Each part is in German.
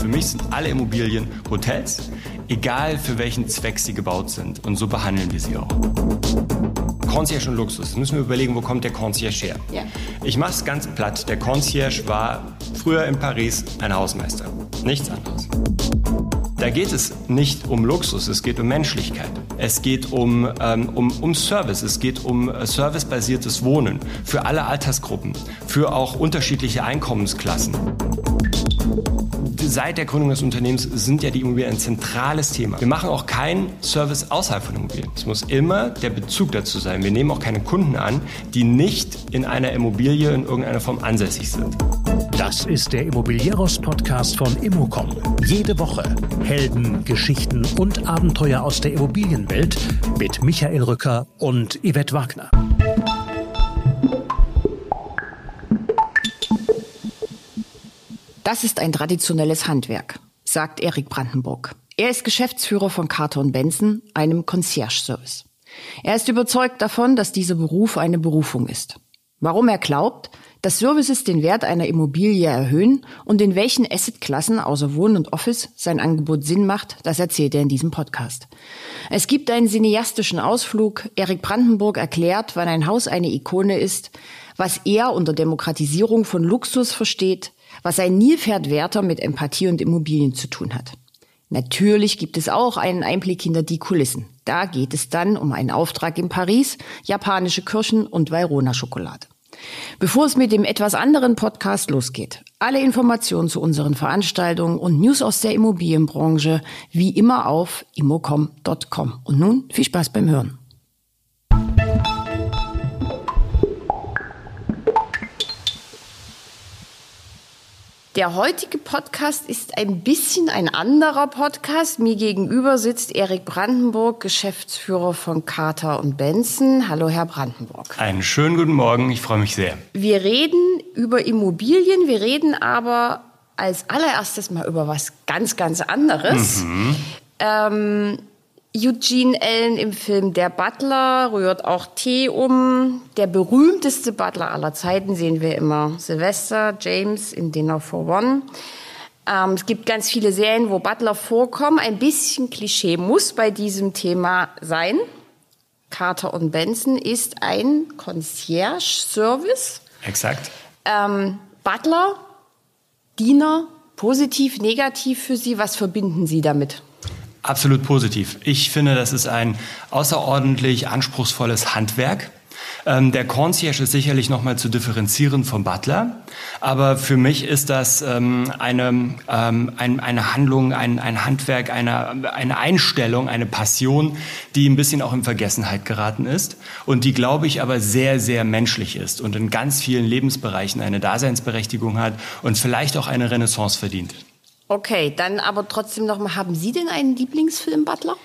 Für mich sind alle Immobilien Hotels, egal für welchen Zweck sie gebaut sind. Und so behandeln wir sie auch. Concierge und Luxus. Jetzt müssen wir überlegen, wo kommt der Concierge her? Ja. Ich mache es ganz platt. Der Concierge war früher in Paris ein Hausmeister. Nichts anderes. Da geht es nicht um Luxus, es geht um Menschlichkeit. Es geht um, ähm, um, um Service, es geht um äh, servicebasiertes Wohnen für alle Altersgruppen, für auch unterschiedliche Einkommensklassen. Seit der Gründung des Unternehmens sind ja die Immobilien ein zentrales Thema. Wir machen auch keinen Service außerhalb von Immobilien. Es muss immer der Bezug dazu sein. Wir nehmen auch keine Kunden an, die nicht in einer Immobilie in irgendeiner Form ansässig sind. Das ist der Immobilieros-Podcast von Immocom. Jede Woche Helden, Geschichten und Abenteuer aus der Immobilienwelt mit Michael Rücker und Yvette Wagner. Das ist ein traditionelles Handwerk, sagt Erik Brandenburg. Er ist Geschäftsführer von Carter Benson, einem Concierge-Service. Er ist überzeugt davon, dass dieser Beruf eine Berufung ist. Warum er glaubt, dass Services den Wert einer Immobilie erhöhen und in welchen Assetklassen außer Wohnen und Office sein Angebot Sinn macht, das erzählt er in diesem Podcast. Es gibt einen cineastischen Ausflug. Erik Brandenburg erklärt, wann ein Haus eine Ikone ist, was er unter Demokratisierung von Luxus versteht, was ein Nilpferdwärter mit Empathie und Immobilien zu tun hat. Natürlich gibt es auch einen Einblick hinter die Kulissen. Da geht es dann um einen Auftrag in Paris, japanische Kirschen und Weirona-Schokolade. Bevor es mit dem etwas anderen Podcast losgeht, alle Informationen zu unseren Veranstaltungen und News aus der Immobilienbranche wie immer auf immocom.com. Und nun viel Spaß beim Hören. Der heutige Podcast ist ein bisschen ein anderer Podcast. Mir gegenüber sitzt Erik Brandenburg, Geschäftsführer von Carter und Benson. Hallo, Herr Brandenburg. Einen schönen guten Morgen. Ich freue mich sehr. Wir reden über Immobilien. Wir reden aber als allererstes mal über was ganz, ganz anderes. Mhm. Ähm, Eugene Allen im Film Der Butler rührt auch Tee um. Der berühmteste Butler aller Zeiten sehen wir immer. Sylvester James in Dinner for One. Ähm, es gibt ganz viele Serien, wo Butler vorkommen. Ein bisschen Klischee muss bei diesem Thema sein. Carter und Benson ist ein Concierge-Service. Exakt. Ähm, Butler, Diener, positiv, negativ für Sie. Was verbinden Sie damit? Absolut positiv. Ich finde, das ist ein außerordentlich anspruchsvolles Handwerk. Ähm, der Concierge ist sicherlich nochmal zu differenzieren vom Butler, aber für mich ist das ähm, eine, ähm, ein, eine Handlung, ein, ein Handwerk, eine, eine Einstellung, eine Passion, die ein bisschen auch in Vergessenheit geraten ist und die, glaube ich, aber sehr, sehr menschlich ist und in ganz vielen Lebensbereichen eine Daseinsberechtigung hat und vielleicht auch eine Renaissance verdient. Okay, dann aber trotzdem noch mal, haben Sie denn einen Lieblingsfilm, Butler?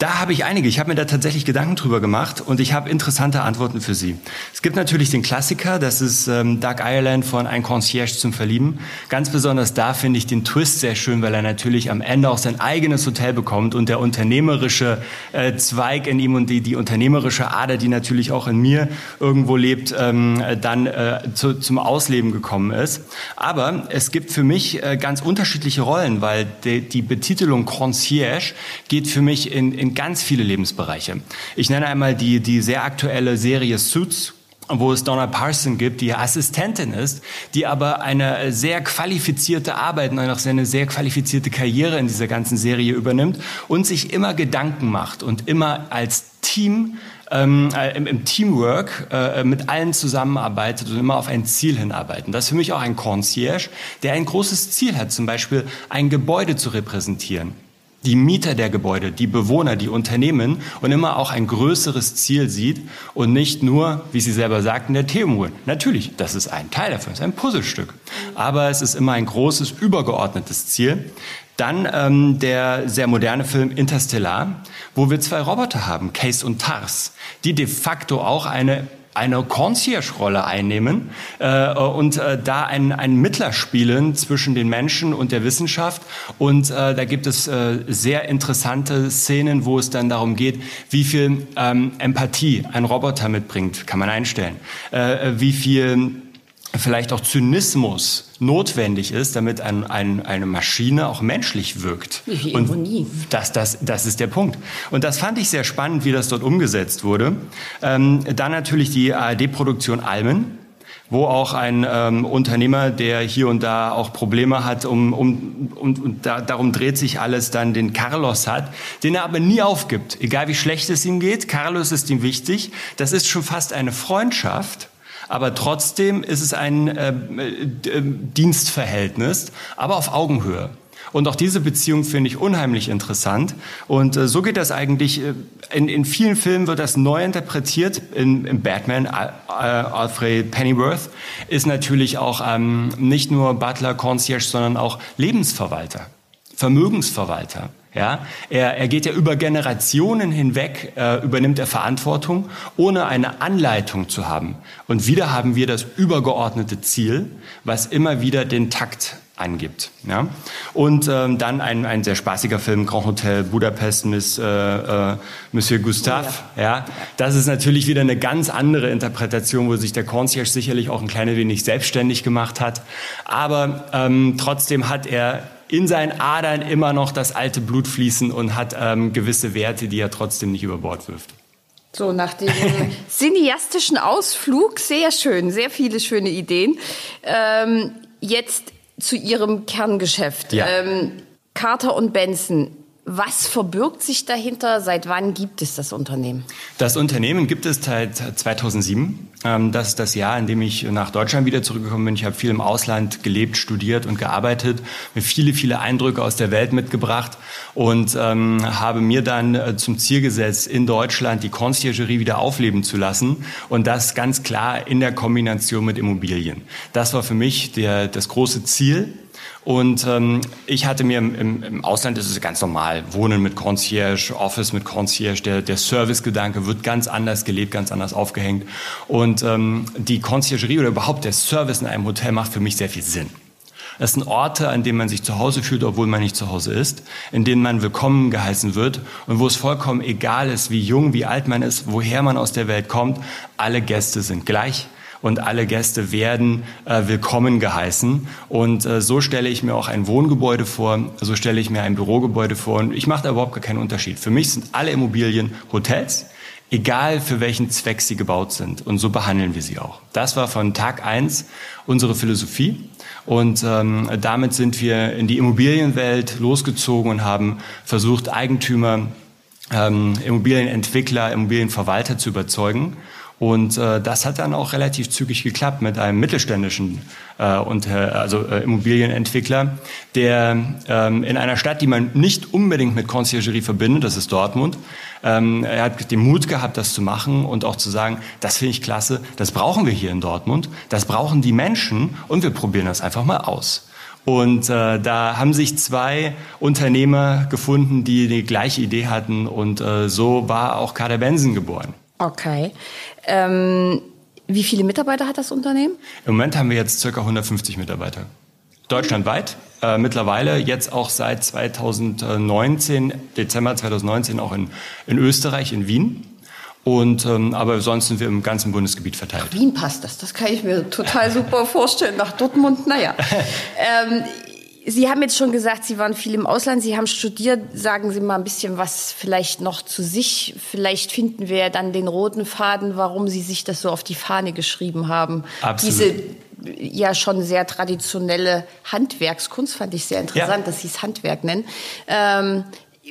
Da habe ich einige. Ich habe mir da tatsächlich Gedanken drüber gemacht und ich habe interessante Antworten für Sie. Es gibt natürlich den Klassiker, das ist ähm, Doug Ireland von Ein Concierge zum Verlieben. Ganz besonders da finde ich den Twist sehr schön, weil er natürlich am Ende auch sein eigenes Hotel bekommt und der unternehmerische äh, Zweig in ihm und die, die unternehmerische Ader, die natürlich auch in mir irgendwo lebt, ähm, dann äh, zu, zum Ausleben gekommen ist. Aber es gibt für mich äh, ganz unterschiedliche Rollen, weil die, die Betitelung Concierge geht für mich in, in ganz viele Lebensbereiche. Ich nenne einmal die, die sehr aktuelle Serie Suits, wo es Donna Parson gibt, die Assistentin ist, die aber eine sehr qualifizierte Arbeit und auch eine sehr qualifizierte Karriere in dieser ganzen Serie übernimmt und sich immer Gedanken macht und immer als Team ähm, äh, im, Teamwork äh, mit allen zusammenarbeitet und immer auf ein Ziel hinarbeiten. Das ist für mich auch ein Concierge, der ein großes Ziel hat, zum Beispiel ein Gebäude zu repräsentieren die Mieter der Gebäude, die Bewohner, die Unternehmen und immer auch ein größeres Ziel sieht und nicht nur, wie Sie selber sagten, der Themenruhe. Natürlich, das ist ein Teil davon, ist ein Puzzlestück. Aber es ist immer ein großes, übergeordnetes Ziel. Dann ähm, der sehr moderne Film Interstellar, wo wir zwei Roboter haben, Case und Tars, die de facto auch eine eine Concierge-Rolle einnehmen äh, und äh, da einen, einen Mittler spielen zwischen den Menschen und der Wissenschaft. Und äh, da gibt es äh, sehr interessante Szenen, wo es dann darum geht, wie viel ähm, Empathie ein Roboter mitbringt, kann man einstellen. Äh, wie viel vielleicht auch Zynismus notwendig ist, damit ein, ein, eine Maschine auch menschlich wirkt. Wie und Ironie. Das, das, das ist der Punkt. Und das fand ich sehr spannend, wie das dort umgesetzt wurde. Ähm, dann natürlich die ARD-Produktion Almen wo auch ein ähm, Unternehmer, der hier und da auch Probleme hat, um, um, um, und da, darum dreht sich alles, dann den Carlos hat, den er aber nie aufgibt, egal wie schlecht es ihm geht. Carlos ist ihm wichtig. Das ist schon fast eine Freundschaft aber trotzdem ist es ein äh, äh, Dienstverhältnis, aber auf Augenhöhe. Und auch diese Beziehung finde ich unheimlich interessant. Und äh, so geht das eigentlich. Äh, in, in vielen Filmen wird das neu interpretiert. In, in Batman, äh, Alfred Pennyworth ist natürlich auch ähm, nicht nur Butler, Concierge, sondern auch Lebensverwalter, Vermögensverwalter. Ja, er, er geht ja über Generationen hinweg, äh, übernimmt er Verantwortung, ohne eine Anleitung zu haben. Und wieder haben wir das übergeordnete Ziel, was immer wieder den Takt angibt. Ja? Und ähm, dann ein, ein sehr spaßiger Film, Grand Hotel Budapest, Miss, äh, äh, Monsieur Gustave. Ja. ja. Das ist natürlich wieder eine ganz andere Interpretation, wo sich der Concierge sicherlich auch ein kleines wenig selbstständig gemacht hat. Aber ähm, trotzdem hat er in seinen Adern immer noch das alte Blut fließen und hat ähm, gewisse Werte, die er trotzdem nicht über Bord wirft. So, nach dem cineastischen Ausflug, sehr schön, sehr viele schöne Ideen. Ähm, jetzt zu Ihrem Kerngeschäft. Ja. Ähm, Carter und Benson, was verbirgt sich dahinter? Seit wann gibt es das Unternehmen? Das Unternehmen gibt es seit 2007. Ähm, das ist das Jahr, in dem ich nach Deutschland wieder zurückgekommen bin. Ich habe viel im Ausland gelebt, studiert und gearbeitet, mir viele, viele Eindrücke aus der Welt mitgebracht und ähm, habe mir dann äh, zum Ziel gesetzt, in Deutschland die Conciergerie wieder aufleben zu lassen und das ganz klar in der Kombination mit Immobilien. Das war für mich der, das große Ziel und ähm, ich hatte mir im, im, Ausland ist es ganz normal, Wohnen mit Concierge, Office mit Concierge, der, der Servicegedanke wird ganz anders gelebt, ganz anders aufgehängt. Und ähm, die Conciergerie oder überhaupt der Service in einem Hotel macht für mich sehr viel Sinn. Das sind Orte, an denen man sich zu Hause fühlt, obwohl man nicht zu Hause ist, in denen man willkommen geheißen wird und wo es vollkommen egal ist, wie jung, wie alt man ist, woher man aus der Welt kommt. Alle Gäste sind gleich und alle Gäste werden äh, willkommen geheißen. Und äh, so stelle ich mir auch ein Wohngebäude vor, so stelle ich mir ein Bürogebäude vor. Und ich mache da überhaupt gar keinen Unterschied. Für mich sind alle Immobilien Hotels, egal für welchen Zweck sie gebaut sind. Und so behandeln wir sie auch. Das war von Tag eins unsere Philosophie. Und ähm, damit sind wir in die Immobilienwelt losgezogen und haben versucht, Eigentümer, ähm, Immobilienentwickler, Immobilienverwalter zu überzeugen und äh, das hat dann auch relativ zügig geklappt mit einem mittelständischen äh, und, äh, also, äh, Immobilienentwickler, der ähm, in einer Stadt, die man nicht unbedingt mit Conciergerie verbindet, das ist Dortmund, ähm, er hat den Mut gehabt, das zu machen und auch zu sagen, das finde ich klasse, das brauchen wir hier in Dortmund, das brauchen die Menschen und wir probieren das einfach mal aus. Und äh, da haben sich zwei Unternehmer gefunden, die die gleiche Idee hatten und äh, so war auch Kader Benson geboren. Okay. Ähm, wie viele Mitarbeiter hat das Unternehmen? Im Moment haben wir jetzt ca. 150 Mitarbeiter. Deutschlandweit. Äh, mittlerweile jetzt auch seit 2019, Dezember 2019 auch in, in Österreich, in Wien. Und, ähm, aber sonst sind wir im ganzen Bundesgebiet verteilt. Nach Wien passt das, das kann ich mir total super vorstellen. Nach Dortmund, naja. ähm, Sie haben jetzt schon gesagt, Sie waren viel im Ausland, Sie haben studiert. Sagen Sie mal ein bisschen was vielleicht noch zu sich. Vielleicht finden wir ja dann den roten Faden, warum Sie sich das so auf die Fahne geschrieben haben. Absolut. Diese ja schon sehr traditionelle Handwerkskunst, fand ich sehr interessant, ja. dass Sie es Handwerk nennen, ähm,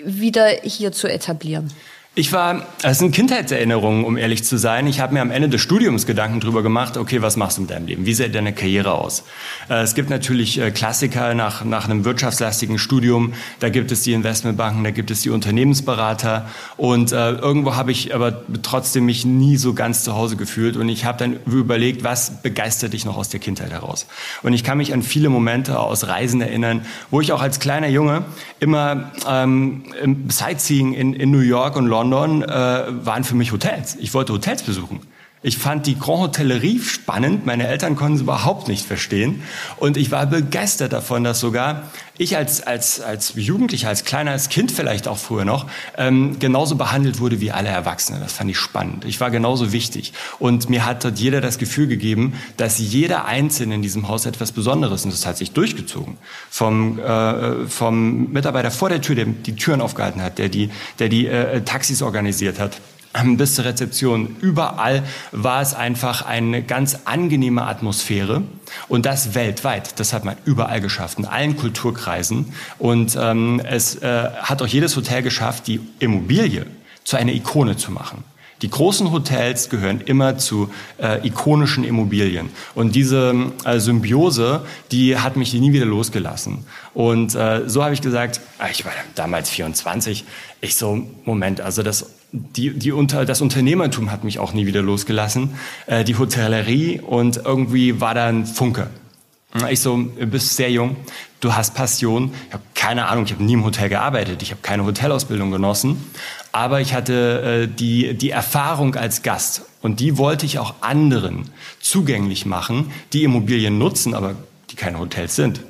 wieder hier zu etablieren. Ich war, es sind Kindheitserinnerungen, um ehrlich zu sein. Ich habe mir am Ende des Studiums Gedanken drüber gemacht, okay, was machst du mit deinem Leben? Wie sieht deine Karriere aus? Äh, es gibt natürlich äh, Klassiker nach, nach einem wirtschaftslastigen Studium. Da gibt es die Investmentbanken, da gibt es die Unternehmensberater. Und äh, irgendwo habe ich aber trotzdem mich nie so ganz zu Hause gefühlt. Und ich habe dann überlegt, was begeistert dich noch aus der Kindheit heraus? Und ich kann mich an viele Momente aus Reisen erinnern, wo ich auch als kleiner Junge immer ähm, Sightseeing in, in New York und London London äh, waren für mich Hotels. Ich wollte Hotels besuchen. Ich fand die Grand Hotellerie spannend. Meine Eltern konnten es überhaupt nicht verstehen. Und ich war begeistert davon, dass sogar ich als, als, als Jugendlicher, als kleines Kind vielleicht auch früher noch, ähm, genauso behandelt wurde wie alle Erwachsenen. Das fand ich spannend. Ich war genauso wichtig. Und mir hat dort jeder das Gefühl gegeben, dass jeder Einzelne in diesem Haus etwas Besonderes, und das hat sich durchgezogen, vom, äh, vom Mitarbeiter vor der Tür, der die Türen aufgehalten hat, der die, der die äh, Taxis organisiert hat, bis zur Rezeption. Überall war es einfach eine ganz angenehme Atmosphäre und das weltweit. Das hat man überall geschafft, in allen Kulturkreisen. Und ähm, es äh, hat auch jedes Hotel geschafft, die Immobilie zu einer Ikone zu machen. Die großen Hotels gehören immer zu äh, ikonischen Immobilien. Und diese äh, Symbiose, die hat mich nie wieder losgelassen. Und äh, so habe ich gesagt, ah, ich war damals 24, ich so, Moment, also das die, die unter, das Unternehmertum hat mich auch nie wieder losgelassen, äh, die Hotellerie und irgendwie war da ein Funke. Ich so, du bist sehr jung, du hast Passion. Ich habe keine Ahnung, ich habe nie im Hotel gearbeitet, ich habe keine Hotelausbildung genossen, aber ich hatte äh, die, die Erfahrung als Gast und die wollte ich auch anderen zugänglich machen, die Immobilien nutzen, aber die keine Hotels sind.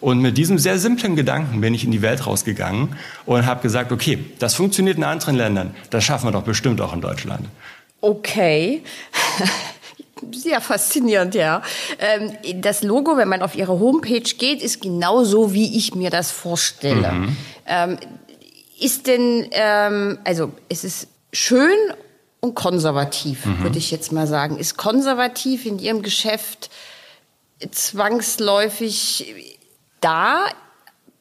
Und mit diesem sehr simplen Gedanken bin ich in die Welt rausgegangen und habe gesagt, okay, das funktioniert in anderen Ländern, das schaffen wir doch bestimmt auch in Deutschland. Okay. Sehr faszinierend, ja. Ähm, das Logo, wenn man auf Ihre Homepage geht, ist genau so, wie ich mir das vorstelle. Mhm. Ähm, ist denn, ähm, also es ist schön und konservativ, mhm. würde ich jetzt mal sagen. Ist konservativ in Ihrem Geschäft zwangsläufig da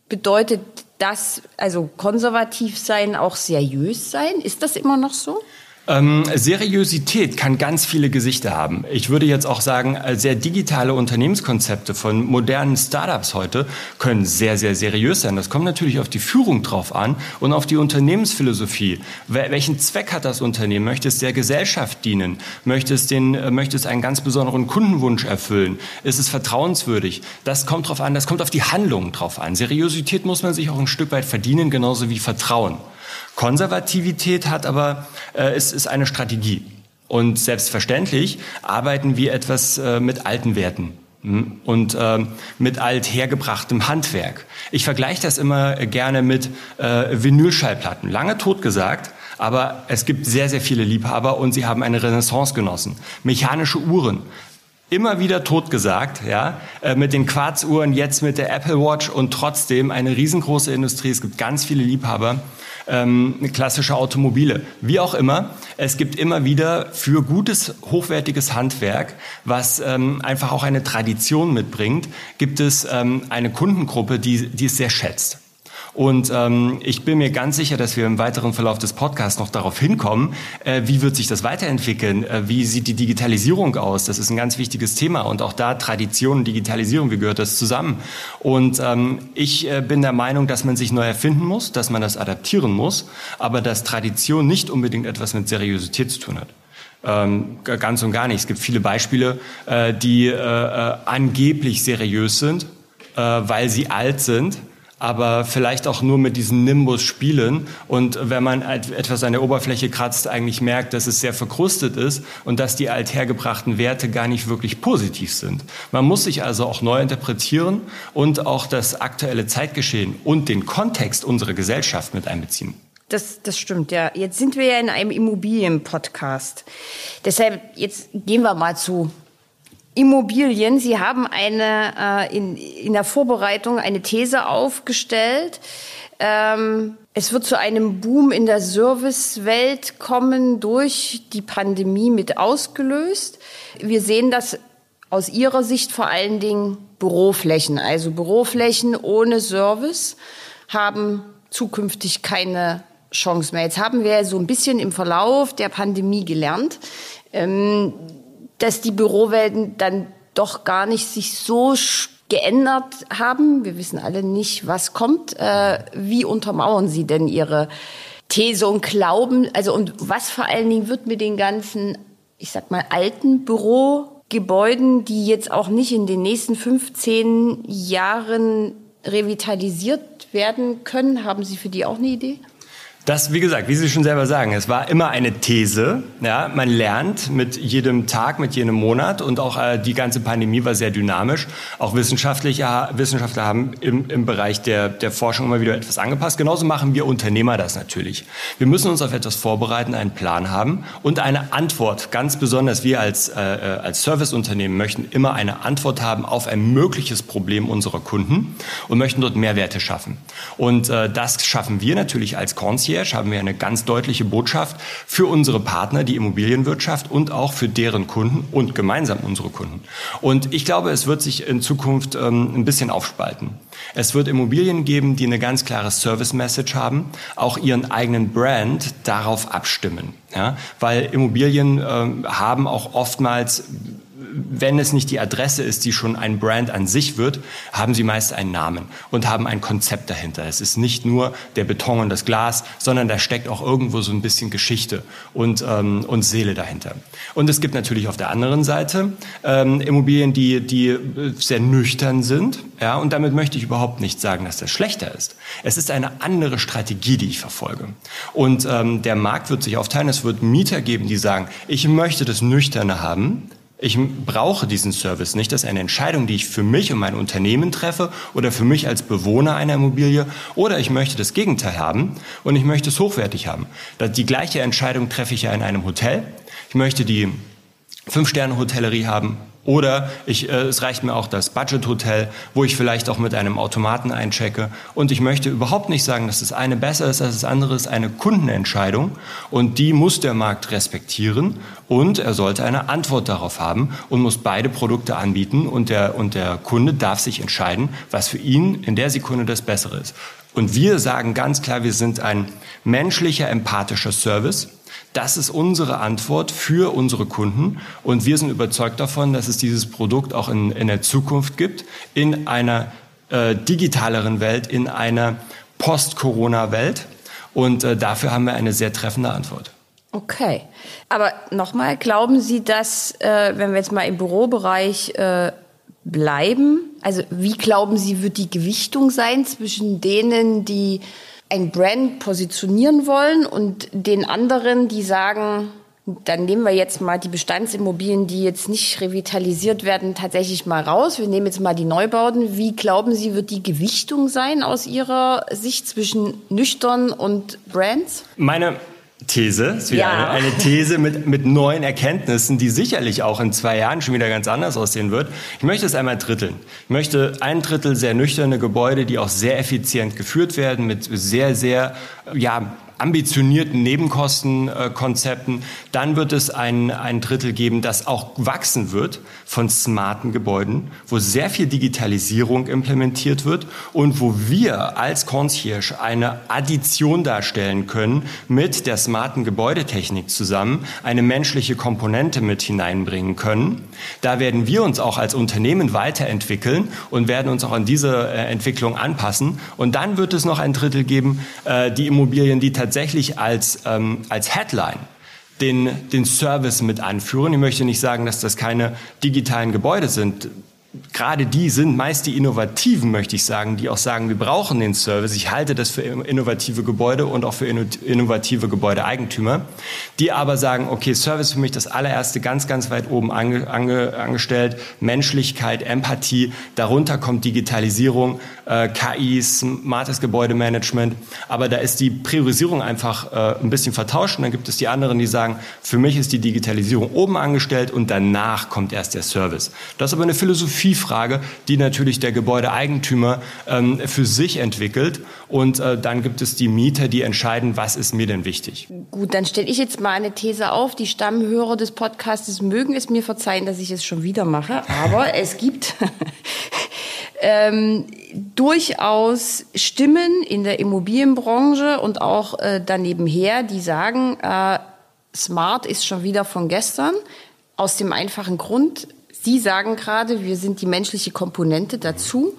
bedeutet das, also konservativ sein, auch seriös sein? Ist das immer noch so? Ähm, Seriosität kann ganz viele Gesichter haben. Ich würde jetzt auch sagen, äh, sehr digitale Unternehmenskonzepte von modernen Startups heute können sehr, sehr seriös sein. Das kommt natürlich auf die Führung drauf an und auf die Unternehmensphilosophie. Welchen Zweck hat das Unternehmen? Möchte es der Gesellschaft dienen? Möchte es, den, äh, möchte es einen ganz besonderen Kundenwunsch erfüllen? Ist es vertrauenswürdig? Das kommt drauf an, das kommt auf die Handlungen drauf an. Seriosität muss man sich auch ein Stück weit verdienen, genauso wie Vertrauen. Konservativität hat aber, äh, ist, ist eine Strategie. Und selbstverständlich arbeiten wir etwas äh, mit alten Werten hm, und äh, mit althergebrachtem Handwerk. Ich vergleiche das immer gerne mit äh, Vinylschallplatten. Lange tot gesagt, aber es gibt sehr, sehr viele Liebhaber und sie haben eine Renaissance genossen. Mechanische Uhren. Immer wieder totgesagt, ja, äh, mit den Quarzuhren, jetzt mit der Apple Watch und trotzdem eine riesengroße Industrie. Es gibt ganz viele Liebhaber ähm, klassische Automobile. Wie auch immer, es gibt immer wieder für gutes, hochwertiges Handwerk, was ähm, einfach auch eine Tradition mitbringt, gibt es ähm, eine Kundengruppe, die, die es sehr schätzt. Und ähm, ich bin mir ganz sicher, dass wir im weiteren Verlauf des Podcasts noch darauf hinkommen, äh, wie wird sich das weiterentwickeln, äh, wie sieht die Digitalisierung aus. Das ist ein ganz wichtiges Thema und auch da Tradition und Digitalisierung, wie gehört das zusammen? Und ähm, ich äh, bin der Meinung, dass man sich neu erfinden muss, dass man das adaptieren muss, aber dass Tradition nicht unbedingt etwas mit Seriosität zu tun hat. Ähm, ganz und gar nicht. Es gibt viele Beispiele, äh, die äh, äh, angeblich seriös sind, äh, weil sie alt sind aber vielleicht auch nur mit diesem Nimbus spielen. Und wenn man etwas an der Oberfläche kratzt, eigentlich merkt, dass es sehr verkrustet ist und dass die althergebrachten Werte gar nicht wirklich positiv sind. Man muss sich also auch neu interpretieren und auch das aktuelle Zeitgeschehen und den Kontext unserer Gesellschaft mit einbeziehen. Das, das stimmt, ja. Jetzt sind wir ja in einem Immobilienpodcast. Deshalb, jetzt gehen wir mal zu Immobilien. Sie haben eine, äh, in, in der Vorbereitung eine These aufgestellt. Ähm, es wird zu einem Boom in der Servicewelt kommen durch die Pandemie mit ausgelöst. Wir sehen das aus Ihrer Sicht vor allen Dingen Büroflächen. Also Büroflächen ohne Service haben zukünftig keine Chance mehr. Jetzt haben wir so ein bisschen im Verlauf der Pandemie gelernt, ähm, dass die Bürowelten dann doch gar nicht sich so geändert haben. Wir wissen alle nicht, was kommt. Äh, wie untermauern Sie denn Ihre These und Glauben? Also und was vor allen Dingen wird mit den ganzen, ich sag mal, alten Bürogebäuden, die jetzt auch nicht in den nächsten 15 Jahren revitalisiert werden können? Haben Sie für die auch eine Idee? Das, wie gesagt, wie Sie schon selber sagen, es war immer eine These. Ja, man lernt mit jedem Tag, mit jedem Monat und auch äh, die ganze Pandemie war sehr dynamisch. Auch Wissenschaftler, Wissenschaftler haben im, im Bereich der, der Forschung immer wieder etwas angepasst. Genauso machen wir Unternehmer das natürlich. Wir müssen uns auf etwas vorbereiten, einen Plan haben und eine Antwort. Ganz besonders wir als, äh, äh als Serviceunternehmen möchten immer eine Antwort haben auf ein mögliches Problem unserer Kunden und möchten dort Mehrwerte schaffen. Und äh, das schaffen wir natürlich als Concierge Concierge haben wir eine ganz deutliche Botschaft für unsere Partner, die Immobilienwirtschaft und auch für deren Kunden und gemeinsam unsere Kunden. Und ich glaube, es wird sich in Zukunft ähm, ein bisschen aufspalten. Es wird Immobilien geben, die eine ganz klare Service-Message haben, auch ihren eigenen Brand darauf abstimmen. Ja? Weil Immobilien ähm, haben auch oftmals wenn es nicht die Adresse ist, die schon ein Brand an sich wird, haben sie meist einen Namen und haben ein Konzept dahinter. Es ist nicht nur der Beton und das Glas, sondern da steckt auch irgendwo so ein bisschen Geschichte und, ähm, und Seele dahinter. Und es gibt natürlich auf der anderen Seite ähm, Immobilien, die, die sehr nüchtern sind. Ja, und damit möchte ich überhaupt nicht sagen, dass das schlechter ist. Es ist eine andere Strategie, die ich verfolge. Und ähm, der Markt wird sich aufteilen. Es wird Mieter geben, die sagen, ich möchte das Nüchterne haben ich brauche diesen Service nicht. Das ist eine Entscheidung, die ich für mich und mein Unternehmen treffe oder für mich als Bewohner einer Immobilie. Oder ich möchte das Gegenteil haben und ich möchte es hochwertig haben. Die gleiche Entscheidung treffe ich ja in einem Hotel. Ich möchte die Fünf-Sterne-Hotellerie haben oder ich, äh, es reicht mir auch das Budget-Hotel, wo ich vielleicht auch mit einem Automaten einchecke. Und ich möchte überhaupt nicht sagen, dass das eine besser ist als das andere. ist eine Kundenentscheidung und die muss der Markt respektieren und er sollte eine Antwort darauf haben und muss beide Produkte anbieten und der, und der Kunde darf sich entscheiden, was für ihn in der Sekunde das Bessere ist. Und wir sagen ganz klar, wir sind ein menschlicher, empathischer Service. Das ist unsere Antwort für unsere Kunden. Und wir sind überzeugt davon, dass es dieses Produkt auch in, in der Zukunft gibt, in einer äh, digitaleren Welt, in einer Post-Corona-Welt. Und äh, dafür haben wir eine sehr treffende Antwort. Okay. Aber nochmal, glauben Sie, dass, äh, wenn wir jetzt mal im Bürobereich äh, bleiben, also wie glauben Sie, wird die Gewichtung sein zwischen denen, die ein Brand positionieren wollen und den anderen, die sagen, dann nehmen wir jetzt mal die Bestandsimmobilien, die jetzt nicht revitalisiert werden, tatsächlich mal raus. Wir nehmen jetzt mal die Neubauten. Wie glauben Sie, wird die Gewichtung sein aus Ihrer Sicht zwischen nüchtern und Brands? Meine These, ist wieder ja. eine, eine, These mit, mit neuen Erkenntnissen, die sicherlich auch in zwei Jahren schon wieder ganz anders aussehen wird. Ich möchte es einmal dritteln. Ich möchte ein Drittel sehr nüchterne Gebäude, die auch sehr effizient geführt werden, mit sehr, sehr, ja, ambitionierten Nebenkostenkonzepten. Dann wird es ein, ein Drittel geben, das auch wachsen wird von smarten Gebäuden, wo sehr viel Digitalisierung implementiert wird und wo wir als Concierge eine Addition darstellen können mit der smarten Gebäudetechnik zusammen, eine menschliche Komponente mit hineinbringen können. Da werden wir uns auch als Unternehmen weiterentwickeln und werden uns auch an diese äh, Entwicklung anpassen. Und dann wird es noch ein Drittel geben, äh, die Immobilien, die tatsächlich tatsächlich als, ähm, als Headline den, den Service mit anführen. Ich möchte nicht sagen, dass das keine digitalen Gebäude sind gerade die sind meist die Innovativen, möchte ich sagen, die auch sagen, wir brauchen den Service. Ich halte das für innovative Gebäude und auch für innovative Gebäudeeigentümer, die aber sagen, okay, Service für mich das allererste ganz, ganz weit oben ange, ange, angestellt, Menschlichkeit, Empathie, darunter kommt Digitalisierung, äh, KI, smartes Gebäudemanagement, aber da ist die Priorisierung einfach äh, ein bisschen vertauscht und dann gibt es die anderen, die sagen, für mich ist die Digitalisierung oben angestellt und danach kommt erst der Service. Das ist aber eine Philosophie, Philosophie die natürlich der Gebäudeeigentümer ähm, für sich entwickelt. Und äh, dann gibt es die Mieter, die entscheiden, was ist mir denn wichtig. Gut, dann stelle ich jetzt mal eine These auf. Die Stammhörer des Podcasts mögen es mir verzeihen, dass ich es schon wieder mache. Aber es gibt ähm, durchaus Stimmen in der Immobilienbranche und auch äh, daneben her, die sagen, äh, Smart ist schon wieder von gestern. Aus dem einfachen Grund, Sie sagen gerade, wir sind die menschliche Komponente dazu.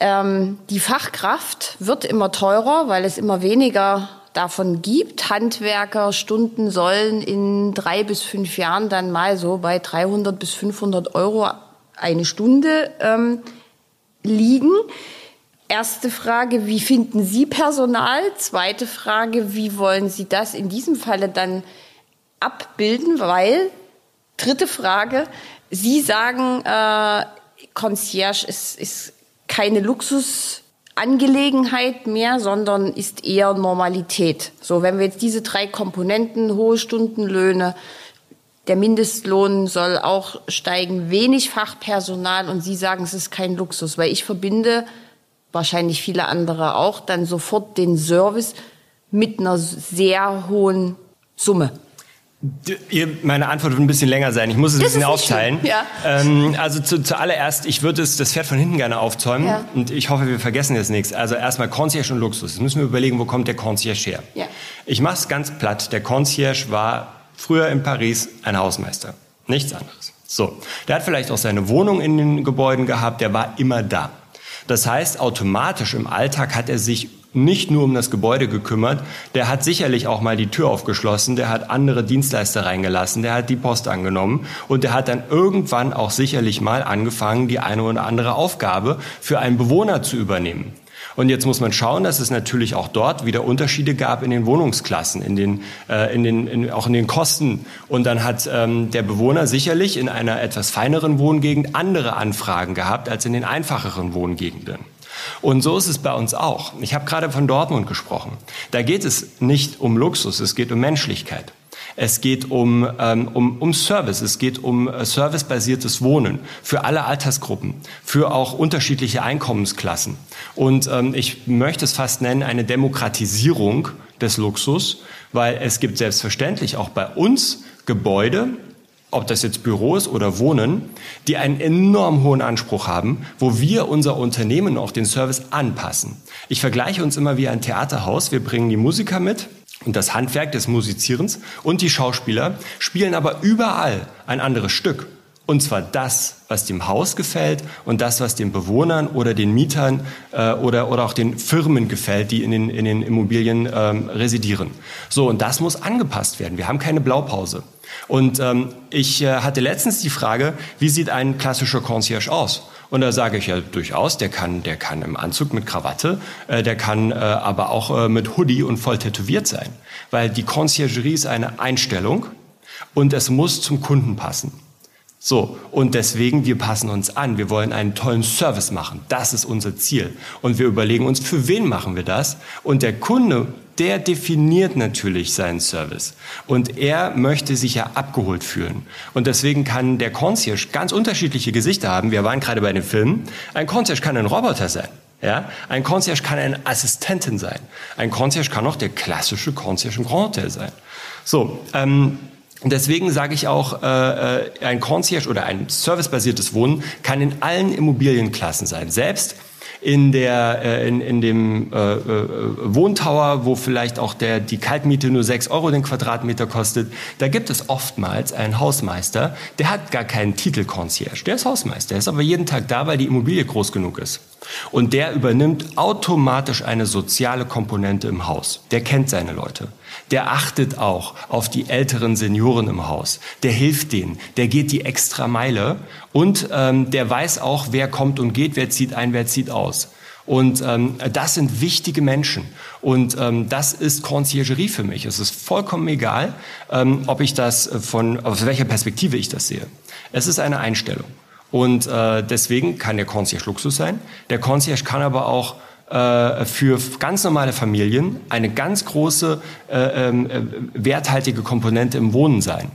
Ähm, die Fachkraft wird immer teurer, weil es immer weniger davon gibt. Handwerkerstunden sollen in drei bis fünf Jahren dann mal so bei 300 bis 500 Euro eine Stunde ähm, liegen. erste Frage, wie finden Sie Personal? Zweite Frage, wie wollen Sie das in diesem Falle dann abbilden? Weil, dritte Frage, Sie sagen, äh, Concierge ist, ist keine Luxusangelegenheit mehr, sondern ist eher Normalität. So, wenn wir jetzt diese drei Komponenten, hohe Stundenlöhne, der Mindestlohn soll auch steigen, wenig Fachpersonal und Sie sagen, es ist kein Luxus, weil ich verbinde, wahrscheinlich viele andere auch, dann sofort den Service mit einer sehr hohen Summe. Meine Antwort wird ein bisschen länger sein. Ich muss es ein bisschen aufteilen. Ja. Ähm, also zu, zuallererst, ich würde das Pferd von hinten gerne aufzäumen ja. und ich hoffe, wir vergessen jetzt nichts. Also erstmal Concierge und Luxus. Jetzt müssen wir überlegen, wo kommt der Concierge her? Ja. Ich mache es ganz platt. Der Concierge war früher in Paris ein Hausmeister. Nichts anderes. So, der hat vielleicht auch seine Wohnung in den Gebäuden gehabt, der war immer da. Das heißt, automatisch im Alltag hat er sich nicht nur um das Gebäude gekümmert, der hat sicherlich auch mal die Tür aufgeschlossen, der hat andere Dienstleister reingelassen, der hat die Post angenommen und der hat dann irgendwann auch sicherlich mal angefangen, die eine oder andere Aufgabe für einen Bewohner zu übernehmen. Und jetzt muss man schauen, dass es natürlich auch dort wieder Unterschiede gab in den Wohnungsklassen, in den, äh, in den, in, auch in den Kosten. Und dann hat ähm, der Bewohner sicherlich in einer etwas feineren Wohngegend andere Anfragen gehabt als in den einfacheren Wohngegenden. Und so ist es bei uns auch. Ich habe gerade von Dortmund gesprochen. Da geht es nicht um Luxus, es geht um Menschlichkeit. Es geht um, ähm, um, um Service, es geht um äh, servicebasiertes Wohnen für alle Altersgruppen, für auch unterschiedliche Einkommensklassen. Und ähm, ich möchte es fast nennen, eine Demokratisierung des Luxus, weil es gibt selbstverständlich auch bei uns Gebäude, ob das jetzt Büros oder Wohnen, die einen enorm hohen Anspruch haben, wo wir unser Unternehmen auch den Service anpassen. Ich vergleiche uns immer wie ein Theaterhaus. Wir bringen die Musiker mit und das Handwerk des Musizierens und die Schauspieler spielen aber überall ein anderes Stück. Und zwar das, was dem Haus gefällt und das, was den Bewohnern oder den Mietern äh, oder, oder auch den Firmen gefällt, die in den, in den Immobilien ähm, residieren. So, und das muss angepasst werden. Wir haben keine Blaupause. Und ähm, ich äh, hatte letztens die Frage, wie sieht ein klassischer Concierge aus? Und da sage ich ja durchaus, der kann, der kann im Anzug mit Krawatte, äh, der kann äh, aber auch äh, mit Hoodie und voll tätowiert sein. Weil die Conciergerie ist eine Einstellung und es muss zum Kunden passen. So, und deswegen, wir passen uns an. Wir wollen einen tollen Service machen. Das ist unser Ziel. Und wir überlegen uns, für wen machen wir das? Und der Kunde, der definiert natürlich seinen Service. Und er möchte sich ja abgeholt fühlen. Und deswegen kann der Concierge ganz unterschiedliche Gesichter haben. Wir waren gerade bei den Filmen. Ein Concierge kann ein Roboter sein. Ja, ein Concierge kann eine Assistentin sein. Ein Concierge kann auch der klassische Concierge im Grand Hotel sein. So, ähm, und deswegen sage ich auch, äh, äh, ein Concierge oder ein servicebasiertes Wohnen kann in allen Immobilienklassen sein. Selbst in der äh, in, in dem äh, äh, Wohntower, wo vielleicht auch der die Kaltmiete nur sechs Euro den Quadratmeter kostet, da gibt es oftmals einen Hausmeister, der hat gar keinen Titel Concierge, der ist Hausmeister, der ist aber jeden Tag da, weil die Immobilie groß genug ist. Und der übernimmt automatisch eine soziale Komponente im Haus. Der kennt seine Leute der achtet auch auf die älteren Senioren im Haus. Der hilft denen, der geht die extra Meile und ähm, der weiß auch, wer kommt und geht, wer zieht ein, wer zieht aus. Und ähm, das sind wichtige Menschen. Und ähm, das ist Conciergerie für mich. Es ist vollkommen egal, ähm, ob ich das von, aus welcher Perspektive ich das sehe. Es ist eine Einstellung. Und äh, deswegen kann der Concierge Luxus sein. Der Concierge kann aber auch äh, für ganz normale Familien eine ganz große äh, ähm, äh, werthaltige Komponente im Wohnen sein.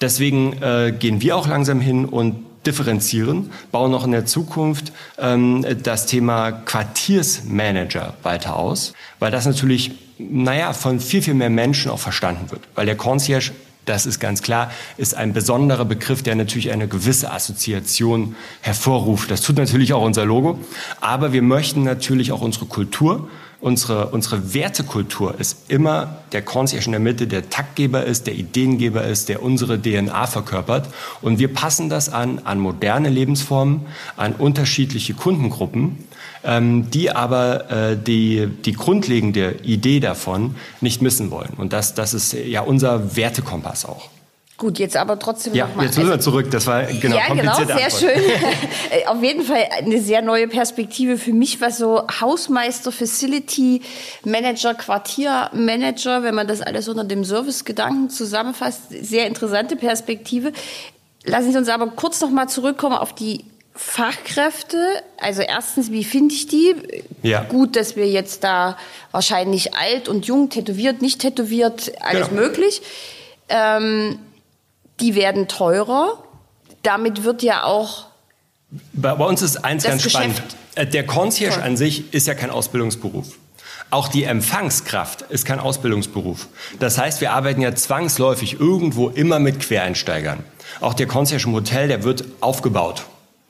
Deswegen äh, gehen wir auch langsam hin und differenzieren, bauen noch in der Zukunft ähm, das Thema Quartiersmanager weiter aus, weil das natürlich, naja, von viel, viel mehr Menschen auch verstanden wird. Weil der Concierge das ist ganz klar, ist ein besonderer Begriff, der natürlich eine gewisse Assoziation hervorruft. Das tut natürlich auch unser Logo. Aber wir möchten natürlich auch unsere Kultur, unsere, unsere Wertekultur ist immer der Concierge in der Mitte, der Taktgeber ist, der Ideengeber ist, der unsere DNA verkörpert. Und wir passen das an, an moderne Lebensformen, an unterschiedliche Kundengruppen ähm, die aber äh, die, die grundlegende Idee davon nicht missen wollen. Und das, das ist ja unser Wertekompass auch. Gut, jetzt aber trotzdem ja, nochmal. Jetzt müssen wir zurück. Das war genau Ja, genau, sehr Antwort. schön. Auf jeden Fall eine sehr neue Perspektive für mich, was so Hausmeister, Facility Manager, Quartiermanager, wenn man das alles unter dem Servicegedanken zusammenfasst, sehr interessante Perspektive. Lassen Sie uns aber kurz nochmal zurückkommen auf die Fachkräfte. Also erstens, wie finde ich die? Ja. Gut, dass wir jetzt da wahrscheinlich alt und jung, tätowiert, nicht tätowiert, alles Genau. möglich. Ähm, die werden teurer. Damit wird ja auch Bei, bei uns ist eins ganz Geschäft- spannend. Äh, Der Concierge an sich ist ja kein Ausbildungsberuf. Auch die Empfangskraft ist kein Ausbildungsberuf. Das heißt, wir arbeiten ja zwangsläufig irgendwo immer mit Quereinsteigern. Auch der Concierge im Hotel, der wird aufgebaut.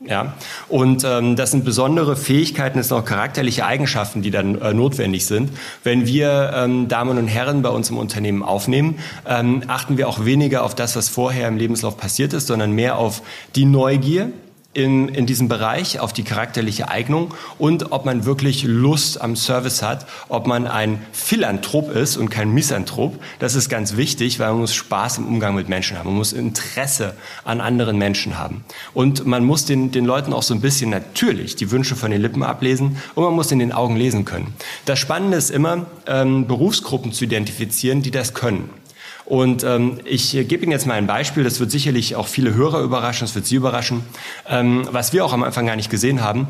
Ja, und ähm, das sind besondere Fähigkeiten, das sind auch charakterliche Eigenschaften, die dann äh, notwendig sind. Wenn wir ähm, Damen und Herren bei uns im Unternehmen aufnehmen, ähm, achten wir auch weniger auf das, was vorher im Lebenslauf passiert ist, sondern mehr auf die Neugier, in, in diesem Bereich, auf die charakterliche Eignung und ob man wirklich Lust am Service hat, ob man ein Philanthrop ist und kein Misanthrop. Das ist ganz wichtig, weil man muss Spaß im Umgang mit Menschen haben. Man muss Interesse an anderen Menschen haben. Und man muss den, den Leuten auch so ein bisschen natürlich die Wünsche von den Lippen ablesen und man muss in den Augen lesen können. Das Spannende ist immer, ähm, Berufsgruppen zu identifizieren, die das können. Und ähm, ich gebe Ihnen jetzt mal ein Beispiel, das wird sicherlich auch viele Hörer überraschen, das wird Sie überraschen, ähm, was wir auch am Anfang gar nicht gesehen haben.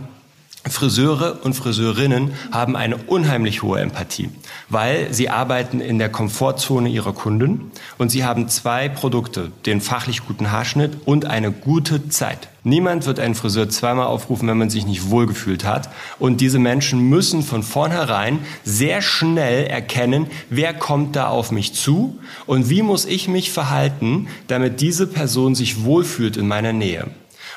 Friseure und Friseurinnen haben eine unheimlich hohe Empathie, weil sie arbeiten in der Komfortzone ihrer Kunden und sie haben zwei Produkte, den fachlich guten Haarschnitt und eine gute Zeit. Niemand wird einen Friseur zweimal aufrufen, wenn man sich nicht wohlgefühlt hat. Und diese Menschen müssen von vornherein sehr schnell erkennen, wer kommt da auf mich zu und wie muss ich mich verhalten, damit diese Person sich wohlfühlt in meiner Nähe.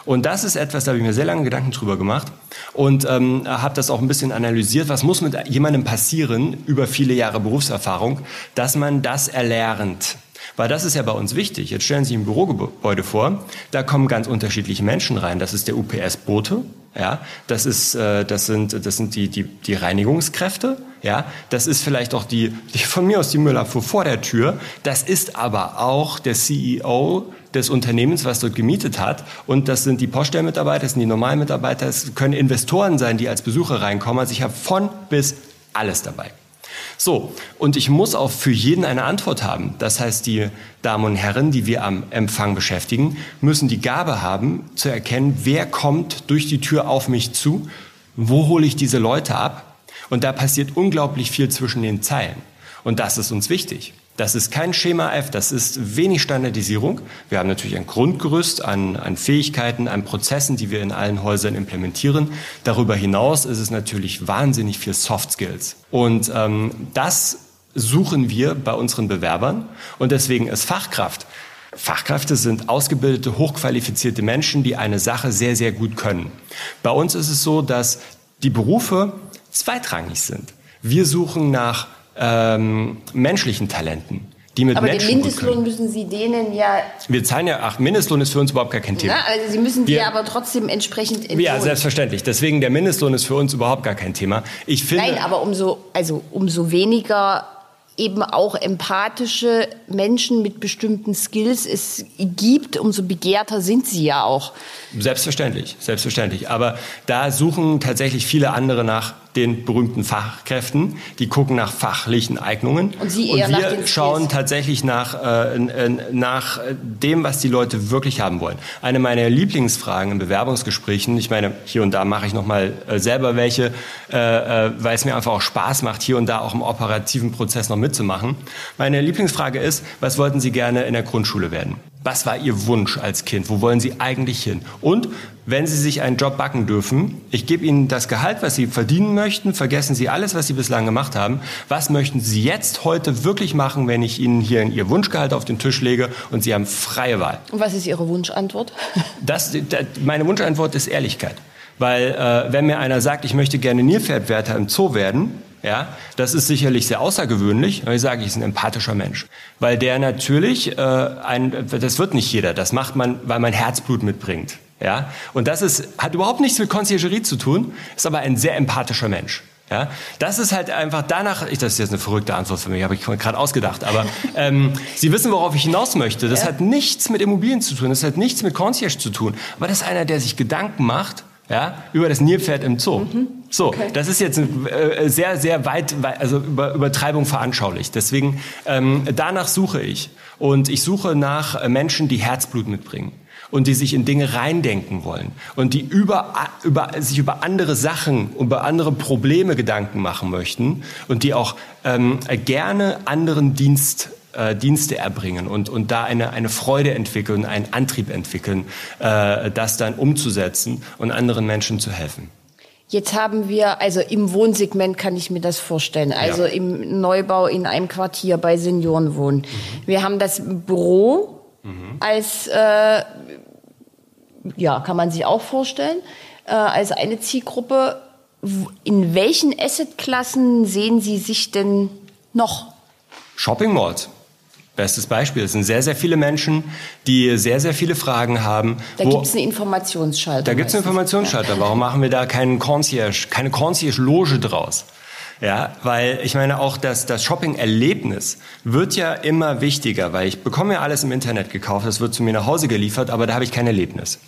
Und das ist etwas, da habe ich mir sehr lange Gedanken drüber gemacht und ähm, habe das auch ein bisschen analysiert. Was muss mit jemandem passieren über viele Jahre Berufserfahrung, dass man das erlernt? Weil das ist ja bei uns wichtig. Jetzt stellen Sie sich ein Bürogebäude vor, da kommen ganz unterschiedliche Menschen rein. Das ist der UPS-Bote, ja, das ist, äh, das sind, das sind die, die, die Reinigungskräfte, ja, das ist vielleicht auch die, die von mir aus die Müllabfuhr vor der Tür. Das ist aber auch der CEO des Unternehmens, was dort gemietet hat. Und das sind die Poststellmitarbeiter, das sind die normalen Mitarbeiter, es können Investoren sein, die als Besucher reinkommen. Also ich habe von bis alles dabei. So, und ich muss auch für jeden eine Antwort haben. Das heißt, die Damen und Herren, die wir am Empfang beschäftigen, müssen die Gabe haben, zu erkennen, wer kommt durch die Tür auf mich zu, wo hole ich diese Leute ab. Und da passiert unglaublich viel zwischen den Zeilen. Und das ist uns wichtig. Das ist kein Schema F, das ist wenig Standardisierung. Wir haben natürlich ein Grundgerüst an, an Fähigkeiten, an Prozessen, die wir in allen Häusern implementieren. Darüber hinaus ist es natürlich wahnsinnig viel Soft Skills. Und ähm, das suchen wir bei unseren Bewerbern. Und deswegen ist Fachkraft. Fachkräfte sind ausgebildete, hochqualifizierte Menschen, die eine Sache sehr, sehr gut können. Bei uns ist es so, dass die Berufe zweitrangig sind. Wir suchen nach ähm, menschlichen Talenten, die mit Aber den Menschen gut Mindestlohn müssen Sie denen ja, Wir zahlen ja, ach, Mindestlohn ist für uns überhaupt gar kein Thema. na, also Sie müssen die ja aber trotzdem entsprechend entlohnen. Ja, selbstverständlich. Deswegen der Mindestlohn ist für uns überhaupt gar kein Thema. Ich finde, Nein, aber umso, also umso weniger eben auch empathische Menschen mit bestimmten Skills es gibt, umso begehrter sind sie ja auch. Selbstverständlich, selbstverständlich. Aber da suchen tatsächlich viele andere nach den berühmten Fachkräften. Die gucken nach fachlichen Eignungen. Und Sie eher wir nach den Skills. schauen tatsächlich nach, äh, äh, nach dem, was die Leute wirklich haben wollen. Eine meiner Lieblingsfragen in Bewerbungsgesprächen, ich meine, hier und da mache ich nochmal äh, selber welche, äh, äh, weil es mir einfach auch Spaß macht, hier und da auch im operativen Prozess noch mitzumachen. Meine Lieblingsfrage ist, was wollten Sie gerne in der Grundschule werden? Was war Ihr Wunsch als Kind? Wo wollen Sie eigentlich hin? Und wenn Sie sich einen Job backen dürfen, ich gebe Ihnen das Gehalt, was Sie verdienen möchten, vergessen Sie alles, was Sie bislang gemacht haben. Was möchten Sie jetzt heute wirklich machen, wenn ich Ihnen hier Ihr Wunschgehalt auf den Tisch lege und Sie haben freie Wahl? Und was ist Ihre Wunschantwort? Das, da- meine Wunschantwort ist Ehrlichkeit. Weil äh, wenn mir einer sagt, ich möchte gerne Nilpferdwärter im Zoo werden, ja, das ist sicherlich sehr außergewöhnlich, aber ich sage, ich bin ein empathischer Mensch. Weil der natürlich, äh, ein, das wird nicht jeder, das macht man, weil man Herzblut mitbringt. Ja? Und das ist, hat überhaupt nichts mit Conciergerie zu tun, ist aber ein sehr empathischer Mensch. Ja, das ist halt einfach danach, ich, das ist jetzt eine verrückte Antwort für mich, habe ich gerade ausgedacht, aber ähm, Sie wissen, worauf ich hinaus möchte. Das ja. hat nichts mit Immobilien zu tun, das hat nichts mit Concierge zu tun. Aber das ist einer, der sich Gedanken macht, ja, über das Nilpferd im Zoo. Mhm. So, okay. das ist jetzt äh, sehr, sehr weit, also über, Übertreibung veranschaulicht. Deswegen, ähm, danach suche ich. Und ich suche nach äh, Menschen, die Herzblut mitbringen und die sich in Dinge reindenken wollen und die über, über, sich über andere Sachen, über andere Probleme Gedanken machen möchten und die auch ähm, gerne anderen Dienst äh, Dienste erbringen und, und da eine, eine Freude entwickeln, einen Antrieb entwickeln, äh, das dann umzusetzen und anderen Menschen zu helfen. Jetzt haben wir, also im Wohnsegment kann ich mir das vorstellen, also ja. im Neubau in einem Quartier bei Seniorenwohnen. Mhm. Wir haben das Büro mhm. als, äh, ja, kann man sich auch vorstellen, äh, als eine Zielgruppe. In welchen Assetklassen sehen Sie sich denn noch? Shopping Malls. Bestes Beispiel. Es sind sehr, sehr viele Menschen, die sehr, sehr viele Fragen haben. Da gibt es einen Informationsschalter. Da gibt es einen Informationsschalter. Warum machen wir da keinen Concierge, keine Concierge-Loge draus? Ja, weil ich meine auch, dass das Shopping-Erlebnis wird ja immer wichtiger, weil ich bekomme ja alles im Internet gekauft, das wird zu mir nach Hause geliefert, aber da habe ich kein Erlebnis.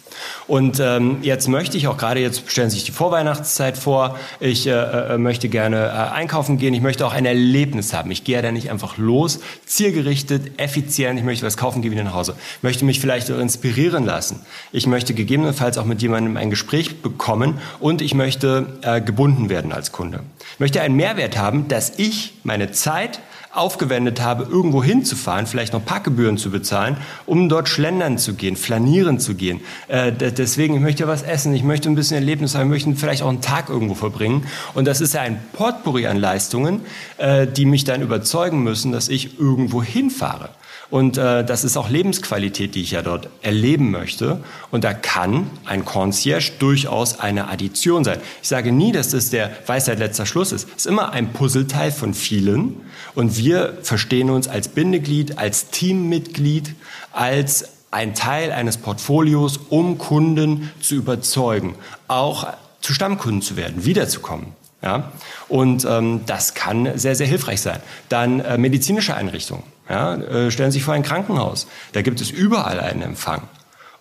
Und ähm, jetzt möchte ich auch gerade, jetzt stellen Sie sich die Vorweihnachtszeit vor, ich äh, äh, möchte gerne äh, einkaufen gehen, ich möchte auch ein Erlebnis haben. Ich gehe ja da nicht einfach los, zielgerichtet, effizient, ich möchte was kaufen, gehe wieder nach Hause. Möchte mich vielleicht auch inspirieren lassen. Ich möchte gegebenenfalls auch mit jemandem ein Gespräch bekommen und ich möchte äh, gebunden werden als Kunde. Möchte einen Mehrwert haben, dass ich meine Zeit aufgewendet habe, irgendwo hinzufahren, vielleicht noch Parkgebühren zu bezahlen, um dort schlendern zu gehen, flanieren zu gehen. Äh, deswegen, ich möchte was essen, ich möchte ein bisschen Erlebnis haben, ich möchte vielleicht auch einen Tag irgendwo verbringen. Und das ist ja ein Potpourri an Leistungen, äh, die mich dann überzeugen müssen, dass ich irgendwo hinfahre. Und äh, das ist auch Lebensqualität, die ich ja dort erleben möchte. Und da kann ein Concierge durchaus eine Addition sein. Ich sage nie, dass das der Weisheit letzter Schluss ist. Es ist immer ein Puzzleteil von vielen. Und wir verstehen uns als Bindeglied, als Teammitglied, als ein Teil eines Portfolios, um Kunden zu überzeugen, auch zu Stammkunden zu werden, wiederzukommen. Ja? Und ähm, das kann sehr, sehr hilfreich sein. Dann äh, medizinische Einrichtungen. Ja? Äh, stellen Sie sich vor ein Krankenhaus. Da gibt es überall einen Empfang.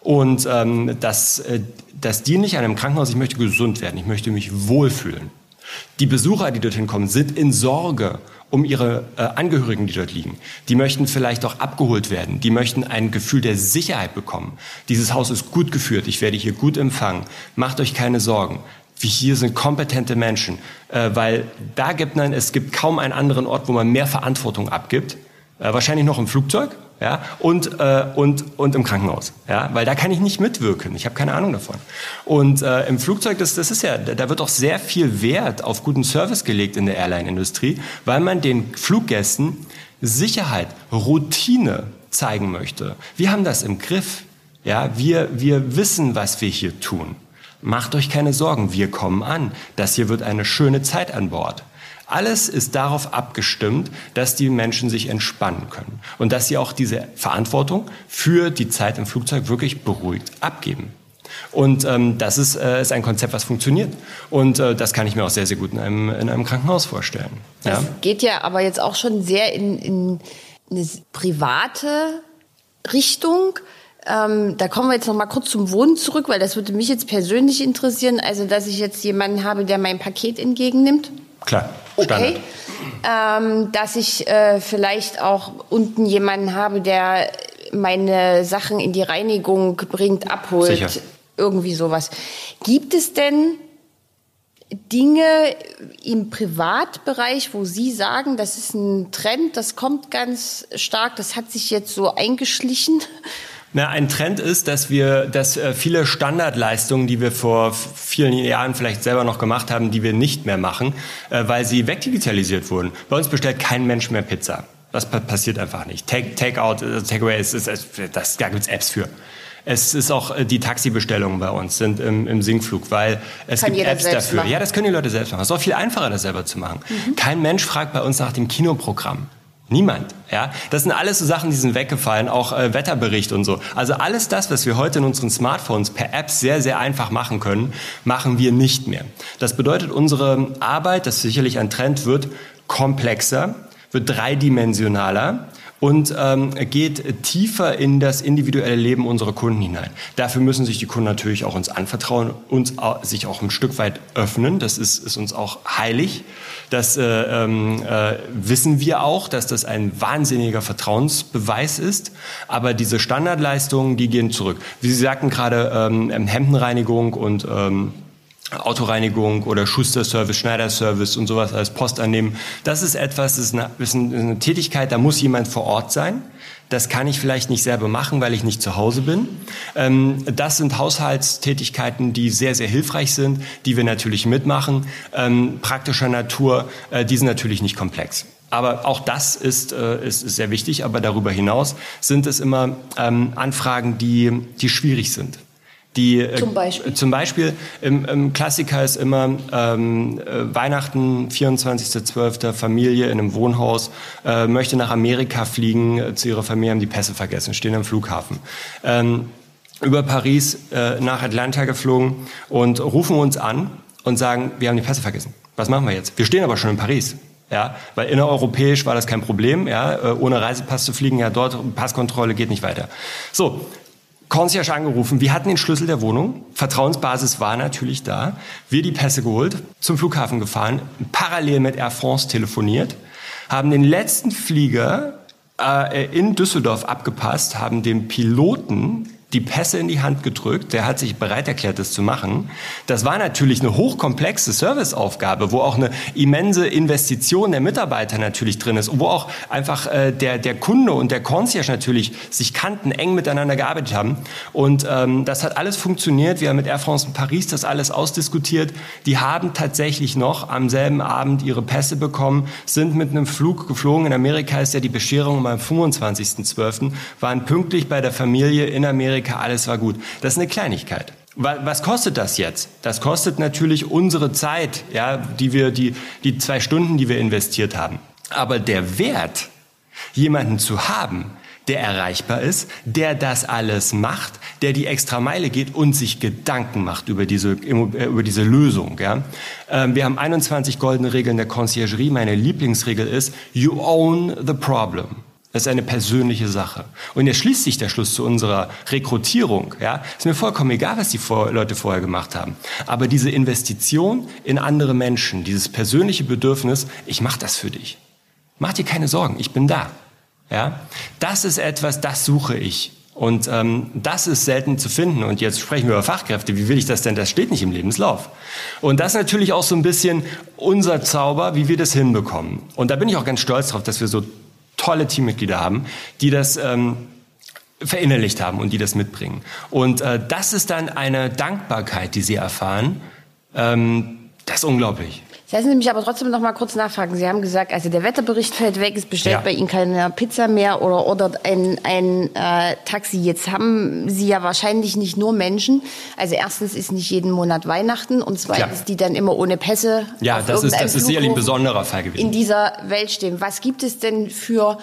Und ähm, das, äh, das Dienliche an einem Krankenhaus, ich möchte gesund werden, ich möchte mich wohlfühlen. Die Besucher, die dorthin kommen, sind in Sorge um ihre äh, Angehörigen, die dort liegen. Die möchten vielleicht auch abgeholt werden. Die möchten ein Gefühl der Sicherheit bekommen. Dieses Haus ist gut geführt. Ich werde hier gut empfangen. Macht euch keine Sorgen wie hier sind kompetente Menschen, äh, weil da gibt man, es gibt kaum einen anderen Ort, wo man mehr Verantwortung abgibt. Äh, wahrscheinlich noch im Flugzeug, ja, und äh, und und im Krankenhaus, ja, weil da kann ich nicht mitwirken. Ich habe keine Ahnung davon. Und äh, im Flugzeug, das das ist ja, da wird auch sehr viel Wert auf guten Service gelegt in der Airline-Industrie, weil man den Fluggästen Sicherheit, Routine zeigen möchte. Wir haben das im Griff. Ja, wir wir wissen, was wir hier tun. Macht euch keine Sorgen, wir kommen an. Das hier wird eine schöne Zeit an Bord. Alles ist darauf abgestimmt, dass die Menschen sich entspannen können und dass sie auch diese Verantwortung für die Zeit im Flugzeug wirklich beruhigt abgeben. Und ähm, das ist, äh, ist ein Konzept, was funktioniert. Und äh, das kann ich mir auch sehr, sehr gut in einem, in einem Krankenhaus vorstellen. Ja? Das geht ja aber jetzt auch schon sehr in, in eine private Richtung. Ähm, da kommen wir jetzt noch mal kurz zum Wohnen zurück, weil das würde mich jetzt persönlich interessieren. Also, dass ich jetzt jemanden habe, der mein Paket entgegennimmt. Klar, Standard. Okay. Ähm, dass ich äh, vielleicht auch unten jemanden habe, der meine Sachen in die Reinigung bringt, abholt. Sicher. Irgendwie sowas. Gibt es denn Dinge im Privatbereich, wo Sie sagen, das ist ein Trend, das kommt ganz stark, das hat sich jetzt so eingeschlichen? Na, ein Trend ist, dass wir, dass äh, viele Standardleistungen, die wir vor vielen Jahren vielleicht selber noch gemacht haben, die wir nicht mehr machen, äh, weil sie wegdigitalisiert wurden. Bei uns bestellt kein Mensch mehr Pizza. Das passiert einfach nicht. Take, Takeout, äh, Takeaway, ist, ist, ist, das, da gibt's Apps für. Es ist auch die Taxibestellungen bei uns sind im, im Sinkflug, weil es Kann gibt Apps dafür. Machen. Ja, das können die Leute selbst machen. Es ist auch viel einfacher, das selber zu machen. Mhm. Kein Mensch fragt bei uns nach dem Kinoprogramm. Niemand. Ja, das sind alles so Sachen, die sind weggefallen, auch äh, Wetterbericht und so. Also alles das, was wir heute in unseren Smartphones per App sehr, sehr einfach machen können, machen wir nicht mehr. Das bedeutet, unsere Arbeit, das sicherlich ein Trend wird, komplexer, wird dreidimensionaler und ähm, geht tiefer in das individuelle Leben unserer Kunden hinein. Dafür müssen sich die Kunden natürlich auch uns anvertrauen, uns sich auch ein Stück weit öffnen. Das ist, ist uns auch heilig. Das äh, ähm, äh, wissen wir auch, dass das ein wahnsinniger Vertrauensbeweis ist. Aber diese Standardleistungen, die gehen zurück. Wie Sie sagten gerade, ähm, Hemdenreinigung und ähm, Autoreinigung oder Schuster-Service, Schneider-Service und sowas als Post annehmen. Das ist etwas, das ist eine, ist eine Tätigkeit, da muss jemand vor Ort sein. Das kann ich vielleicht nicht selber machen, weil ich nicht zu Hause bin. Ähm, das sind Haushaltstätigkeiten, die sehr, sehr hilfreich sind, die wir natürlich mitmachen. Ähm, praktischer Natur, äh, die sind natürlich nicht komplex. Aber auch das ist, äh, ist, ist sehr wichtig. Aber darüber hinaus sind es immer ähm, Anfragen, die, die schwierig sind. Die, äh, zum Beispiel? Zum Beispiel, im, im Klassiker ist immer ähm, äh, Weihnachten, 24.12. Familie in einem Wohnhaus, äh, möchte nach Amerika fliegen äh, zu ihrer Familie, haben die Pässe vergessen, stehen am Flughafen. Ähm, über Paris äh, nach Atlanta geflogen und rufen uns an und sagen, wir haben die Pässe vergessen. Was machen wir jetzt? Wir stehen aber schon in Paris. Ja, weil innereuropäisch war das kein Problem, ja, äh, ohne Reisepass zu fliegen, ja, dort Passkontrolle geht nicht weiter. So, Concierge angerufen, wir hatten den Schlüssel der Wohnung, Vertrauensbasis war natürlich da, wir die Pässe geholt, zum Flughafen gefahren, parallel mit Air France telefoniert, haben den letzten Flieger äh, in Düsseldorf abgepasst, haben dem Piloten die Pässe in die Hand gedrückt, der hat sich bereit erklärt, das zu machen. Das war natürlich eine hochkomplexe Serviceaufgabe, wo auch eine immense Investition der Mitarbeiter natürlich drin ist, wo auch einfach äh, der, der Kunde und der Concierge natürlich sich kannten, eng miteinander gearbeitet haben. Und ähm, das hat alles funktioniert. Wir haben mit Air France in Paris das alles ausdiskutiert. Die haben tatsächlich noch am selben Abend ihre Pässe bekommen, sind mit einem Flug geflogen. In Amerika ist ja die Bescherung am 25.12., waren pünktlich bei der Familie in Amerika Amerika, alles war gut. Das ist eine Kleinigkeit. Was kostet das jetzt? Das kostet natürlich unsere Zeit, ja, die wir, die, die zwei Stunden, die wir investiert haben. Aber der Wert, jemanden zu haben, der erreichbar ist, der das alles macht, der die extra Meile geht und sich Gedanken macht über diese, äh, über diese Lösung. Ja. Ähm, wir haben 21 goldene Regeln der Conciergerie. Meine Lieblingsregel ist, you own the problem. Das ist eine persönliche Sache. Und jetzt schließt sich der Schluss zu unserer Rekrutierung. Ja, ist mir vollkommen egal, was die Leute vorher gemacht haben. Aber diese Investition in andere Menschen, dieses persönliche Bedürfnis, ich mache das für dich. Mach dir keine Sorgen, ich bin da. Ja, das ist etwas, das suche ich. Und ähm, das ist selten zu finden. Und jetzt sprechen wir über Fachkräfte. Wie will ich das denn? Das steht nicht im Lebenslauf. Und das ist natürlich auch so ein bisschen unser Zauber, wie wir das hinbekommen. Und da bin ich auch ganz stolz drauf, dass wir so tolle Teammitglieder haben, die das ähm, verinnerlicht haben und die das mitbringen. Und äh, das ist dann eine Dankbarkeit, die sie erfahren. Ähm, das ist unglaublich. Lassen Sie mich aber trotzdem noch mal kurz nachfragen. Sie haben gesagt, also der Wetterbericht fällt weg, es bestellt ja. bei Ihnen keine Pizza mehr oder ordert ein, ein äh, Taxi. Jetzt haben Sie ja wahrscheinlich nicht nur Menschen. Also erstens ist nicht jeden Monat Weihnachten und zweitens, ja. die dann immer ohne Pässe. Ja, das ist, das ist sicherlich ein besonderer Fall gewesen. In dieser Welt stehen. Was gibt es denn für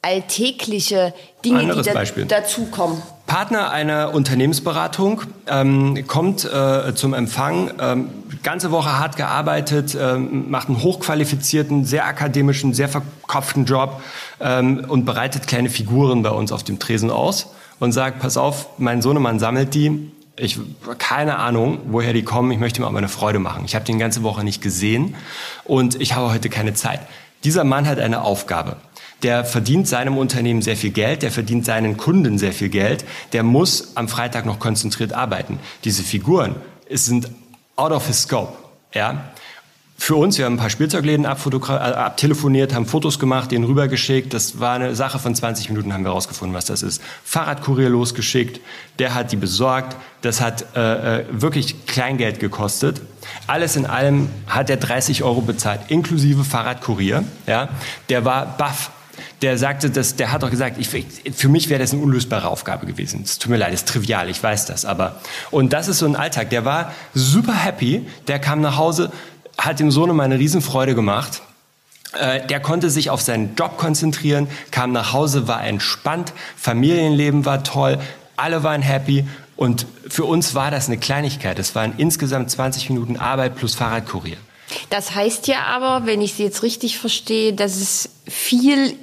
alltägliche Dinge, Anderes die da, dazukommen? Partner einer Unternehmensberatung ähm, kommt äh, zum Empfang, ähm, ganze Woche hart gearbeitet, ähm, macht einen hochqualifizierten, sehr akademischen, sehr verkopften Job ähm, und bereitet kleine Figuren bei uns auf dem Tresen aus und sagt, pass auf, mein Sohnemann sammelt die. Ich keine Ahnung, woher die kommen. Ich möchte mir aber eine Freude machen. Ich habe die ganze Woche nicht gesehen und ich habe heute keine Zeit. Dieser Mann hat eine Aufgabe der verdient seinem Unternehmen sehr viel Geld, der verdient seinen Kunden sehr viel Geld, der muss am Freitag noch konzentriert arbeiten. Diese Figuren sind out of his scope. Ja? Für uns, wir haben ein paar Spielzeugläden äh, abtelefoniert, haben Fotos gemacht, denen rübergeschickt. Das war eine Sache von 20 Minuten, haben wir rausgefunden, was das ist. Fahrradkurier losgeschickt, der hat die besorgt. Das hat äh, äh wirklich Kleingeld gekostet. Alles in allem hat er 30 Euro bezahlt, inklusive Fahrradkurier. Ja, der war baff der sagte, dass, der hat doch gesagt, ich, für mich wäre das eine unlösbare Aufgabe gewesen. Es tut mir leid, ist trivial, ich weiß das, aber, und das ist so ein Alltag. Der war super happy, der kam nach Hause, hat dem Sohn eine Riesenfreude gemacht, Äh, der konnte sich auf seinen Job konzentrieren, kam nach Hause, war entspannt, Familienleben war toll, alle waren happy und für uns war das eine Kleinigkeit. Es waren insgesamt 20 Minuten Arbeit plus Fahrradkurier. Das heißt ja aber, wenn ich Sie jetzt richtig verstehe, dass es viel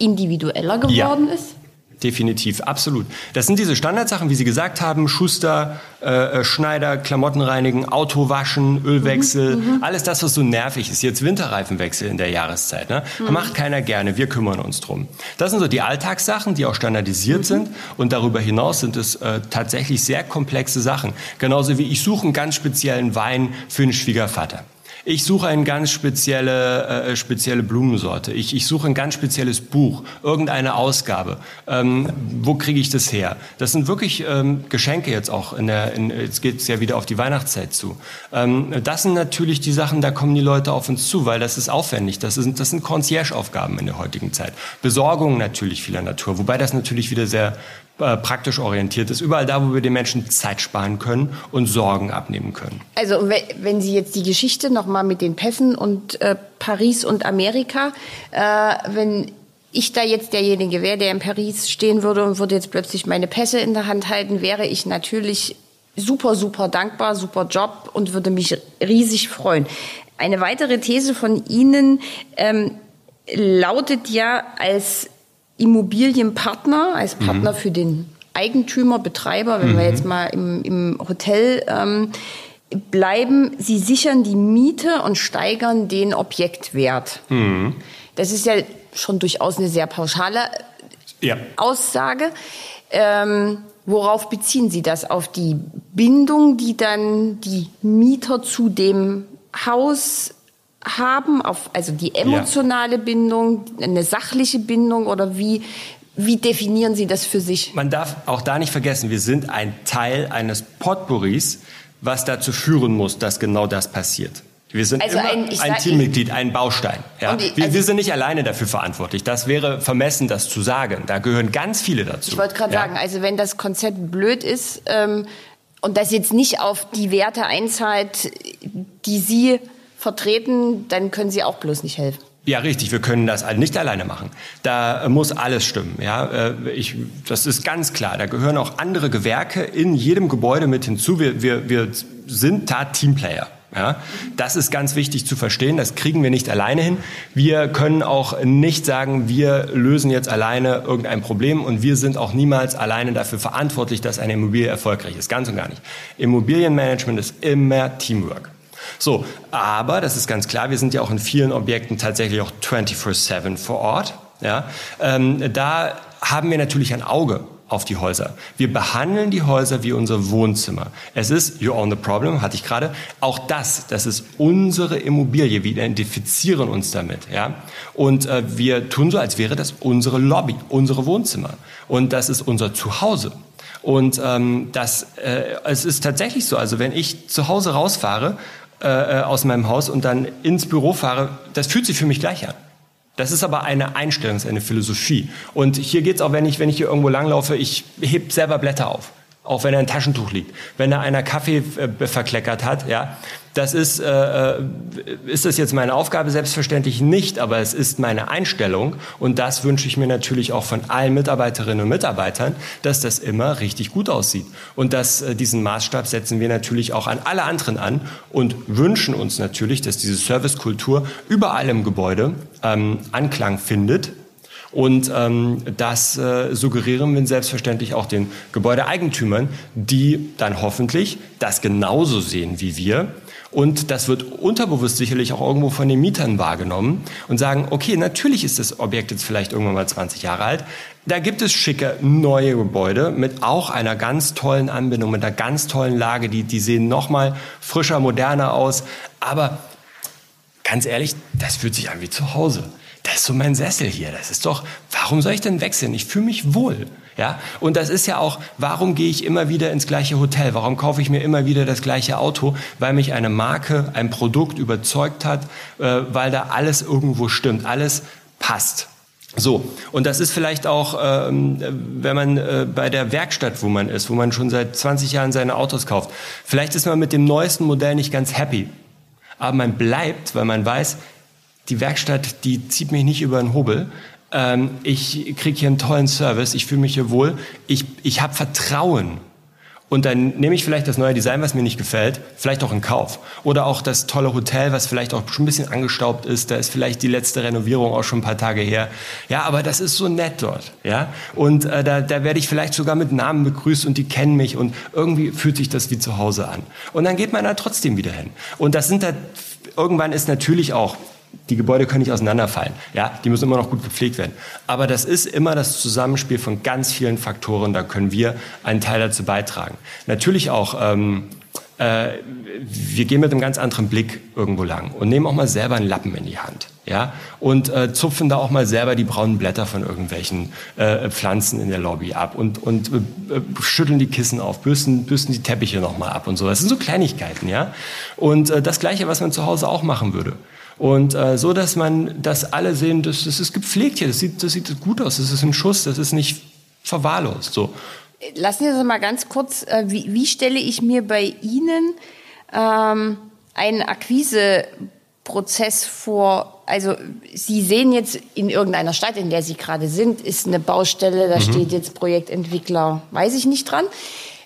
individueller geworden ja. ist? Definitiv, absolut. Das sind diese Standardsachen, wie Sie gesagt haben, Schuster, äh, äh Schneider, Klamotten reinigen, Auto waschen, Ölwechsel, mhm, mhm, alles das, was so nervig ist. Jetzt Winterreifenwechsel in der Jahreszeit. Ne? Mhm. Macht keiner gerne, wir kümmern uns drum. Das sind so die Alltagssachen, die auch standardisiert mhm. sind und darüber hinaus sind es äh, tatsächlich sehr komplexe Sachen. Genauso wie ich suche einen ganz speziellen Wein für einen Schwiegervater. Ich suche eine ganz spezielle, äh, spezielle Blumensorte. Ich, ich suche ein ganz spezielles Buch, irgendeine Ausgabe. Ähm, wo kriege ich das her? Das sind wirklich ähm, Geschenke jetzt auch. In der, in, jetzt geht es ja wieder auf die Weihnachtszeit zu. Ähm, das sind natürlich die Sachen, da kommen die Leute auf uns zu, weil das ist aufwendig. Das, ist, das sind Concierge-Aufgaben in der heutigen Zeit. Besorgung natürlich vieler Natur, wobei das natürlich wieder sehr äh, praktisch orientiert ist. Überall da, wo wir den Menschen Zeit sparen können und Sorgen abnehmen können. Also wenn Sie jetzt die Geschichte nochmal mit den Pässen und äh, Paris und Amerika, äh, wenn ich da jetzt derjenige wäre, der in Paris stehen würde und würde jetzt plötzlich meine Pässe in der Hand halten, wäre ich natürlich super, super dankbar, super Job und würde mich riesig freuen. Eine weitere These von Ihnen ähm, lautet ja als Immobilienpartner, als Partner mhm. für den Eigentümer, Betreiber, wenn mhm. wir jetzt mal im, im Hotel ähm, bleiben, sie sichern die Miete und steigern den Objektwert. Mhm. Das ist ja schon durchaus eine sehr pauschale ja. Aussage. Ähm, worauf beziehen Sie das? Auf die Bindung, die dann die Mieter zu dem Haus haben, auf, also die emotionale ja. Bindung, eine sachliche Bindung oder wie, wie definieren Sie das für sich? Man darf auch da nicht vergessen, wir sind ein Teil eines Potpourris, was dazu führen muss, dass genau das passiert. Wir sind also immer ein, ein Teammitglied, ein Baustein. Ja. Die, wir, also wir, sind nicht alleine dafür verantwortlich. Das wäre vermessen, das zu sagen. Da gehören ganz viele dazu. Ich wollte gerade ja. sagen, also wenn das Konzept blöd ist ähm, und das jetzt nicht auf die Werte einzahlt, die Sie vertreten, dann können Sie auch bloß nicht helfen. Ja, richtig. Wir können das nicht alleine machen. Da muss alles stimmen. Ja, äh, ich, das ist ganz klar. Da gehören auch andere Gewerke in jedem Gebäude mit hinzu. Wir, wir, wir sind da Teamplayer. Ja, das ist ganz wichtig zu verstehen. Das kriegen wir nicht alleine hin. Wir können auch nicht sagen, wir lösen jetzt alleine irgendein Problem und wir sind auch niemals alleine dafür verantwortlich, dass eine Immobilie erfolgreich ist. Ganz und gar nicht. Immobilienmanagement ist immer Teamwork. So, aber das ist ganz klar, wir sind ja auch in vielen Objekten tatsächlich auch 24-7 vor Ort. Ja, ähm, da haben wir natürlich ein Auge auf die Häuser. Wir behandeln die Häuser wie unser Wohnzimmer. Es ist, you own the problem, hatte ich gerade, auch das, das ist unsere Immobilie. Wir identifizieren uns damit. Ja? Und äh, wir tun so, als wäre das unsere Lobby, unsere Wohnzimmer. Und das ist unser Zuhause. Und ähm, das, äh, es ist tatsächlich so, also wenn ich zu Hause rausfahre äh, äh, aus meinem Haus und dann ins Büro fahre, das fühlt sich für mich gleich an. Das ist aber eine Einstellung, eine Philosophie. Und hier geht's auch, wenn ich, wenn ich hier irgendwo langlaufe, ich heb selber Blätter auf auch wenn er ein Taschentuch liegt. Wenn da einer Kaffee äh, verkleckert hat, ja, das ist, äh, äh, ist das jetzt meine Aufgabe? Selbstverständlich nicht, aber es ist meine Einstellung und das wünsche ich mir natürlich auch von allen Mitarbeiterinnen und Mitarbeitern, dass das immer richtig gut aussieht. Und dass äh, diesen Maßstab setzen wir natürlich auch an alle anderen an und wünschen uns natürlich, dass diese Servicekultur überall im Gebäude ähm, Anklang findet und ähm, das äh, suggerieren wir selbstverständlich auch den Gebäudeeigentümern, die dann hoffentlich das genauso sehen wie wir. Und das wird unterbewusst sicherlich auch irgendwo von den Mietern wahrgenommen und sagen, okay, natürlich ist das Objekt jetzt vielleicht irgendwann mal 20 Jahre alt. Da gibt es schicke neue Gebäude mit auch einer ganz tollen Anbindung, mit einer ganz tollen Lage. Die, die sehen noch mal frischer, moderner aus. Aber ganz ehrlich, das fühlt sich an wie zu Hause das ist so mein Sessel hier. Das ist doch, warum soll ich denn wechseln? Ich fühle mich wohl. Ja, und das ist ja auch, warum gehe ich immer wieder ins gleiche Hotel? Warum kaufe ich mir immer wieder das gleiche Auto? Weil mich eine Marke, ein Produkt überzeugt hat, äh, weil da alles irgendwo stimmt, alles passt. So, und das ist vielleicht auch, ähm, wenn man äh, bei der Werkstatt, wo man ist, wo man schon seit 20 Jahren seine Autos kauft, vielleicht ist man mit dem neuesten Modell nicht ganz happy. Aber man bleibt, weil man weiß, die Werkstatt, die zieht mich nicht über den Hobel. Ähm, ich kriege hier einen tollen Service, ich fühle mich hier wohl, ich, ich habe Vertrauen und dann nehme ich vielleicht das neue Design, was mir nicht gefällt, vielleicht auch in Kauf. Oder auch das tolle Hotel, was vielleicht auch schon ein bisschen angestaubt ist. Da ist vielleicht die letzte Renovierung auch schon ein paar Tage her. Ja, aber das ist so nett dort. Ja, und äh, da, da werde ich vielleicht sogar mit Namen begrüßt und die kennen mich und irgendwie fühlt sich das wie zu Hause an. Und dann geht man da trotzdem wieder hin. Und das sind da irgendwann ist natürlich auch die Gebäude können nicht auseinanderfallen. Ja, die müssen immer noch gut gepflegt werden. Aber das ist immer das Zusammenspiel von ganz vielen Faktoren. Da können wir einen Teil dazu beitragen. Natürlich auch, ähm, äh, wir gehen mit einem ganz anderen Blick irgendwo lang und nehmen auch mal selber einen Lappen in die Hand. Ja, und äh, zupfen da auch mal selber die braunen Blätter von irgendwelchen äh, Pflanzen in der Lobby ab und, und äh, schütteln die Kissen auf, bürsten, bürsten die Teppiche nochmal ab und so. Das sind so Kleinigkeiten, ja. Und äh, das Gleiche, was man zu Hause auch machen würde. Und äh, so, dass man, dass alle sehen, das, das ist gepflegt hier, das sieht, das sieht gut aus, das ist ein Schuss, das ist nicht verwahrlost. So. Lassen Sie uns mal ganz kurz, äh, wie, wie stelle ich mir bei Ihnen ähm, einen Akquiseprozess vor? Also Sie sehen jetzt in irgendeiner Stadt, in der Sie gerade sind, ist eine Baustelle, da mhm. steht jetzt Projektentwickler, weiß ich nicht dran.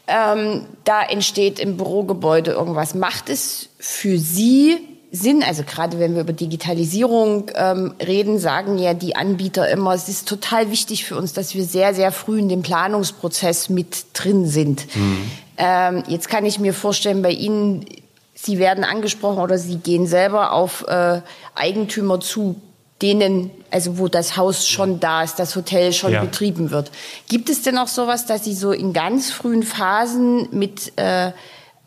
Ähm, da entsteht im Bürogebäude irgendwas. Macht es für Sie Sinn. Also gerade wenn wir über Digitalisierung ähm, reden, sagen ja die Anbieter immer, es ist total wichtig für uns, dass wir sehr, sehr früh in dem Planungsprozess mit drin sind. Mhm. Ähm, jetzt kann ich mir vorstellen, bei Ihnen, Sie werden angesprochen oder Sie gehen selber auf äh, Eigentümer zu, denen, also wo das Haus schon da ist, das Hotel schon ja. betrieben wird. Gibt es denn auch sowas, dass Sie so in ganz frühen Phasen mit äh,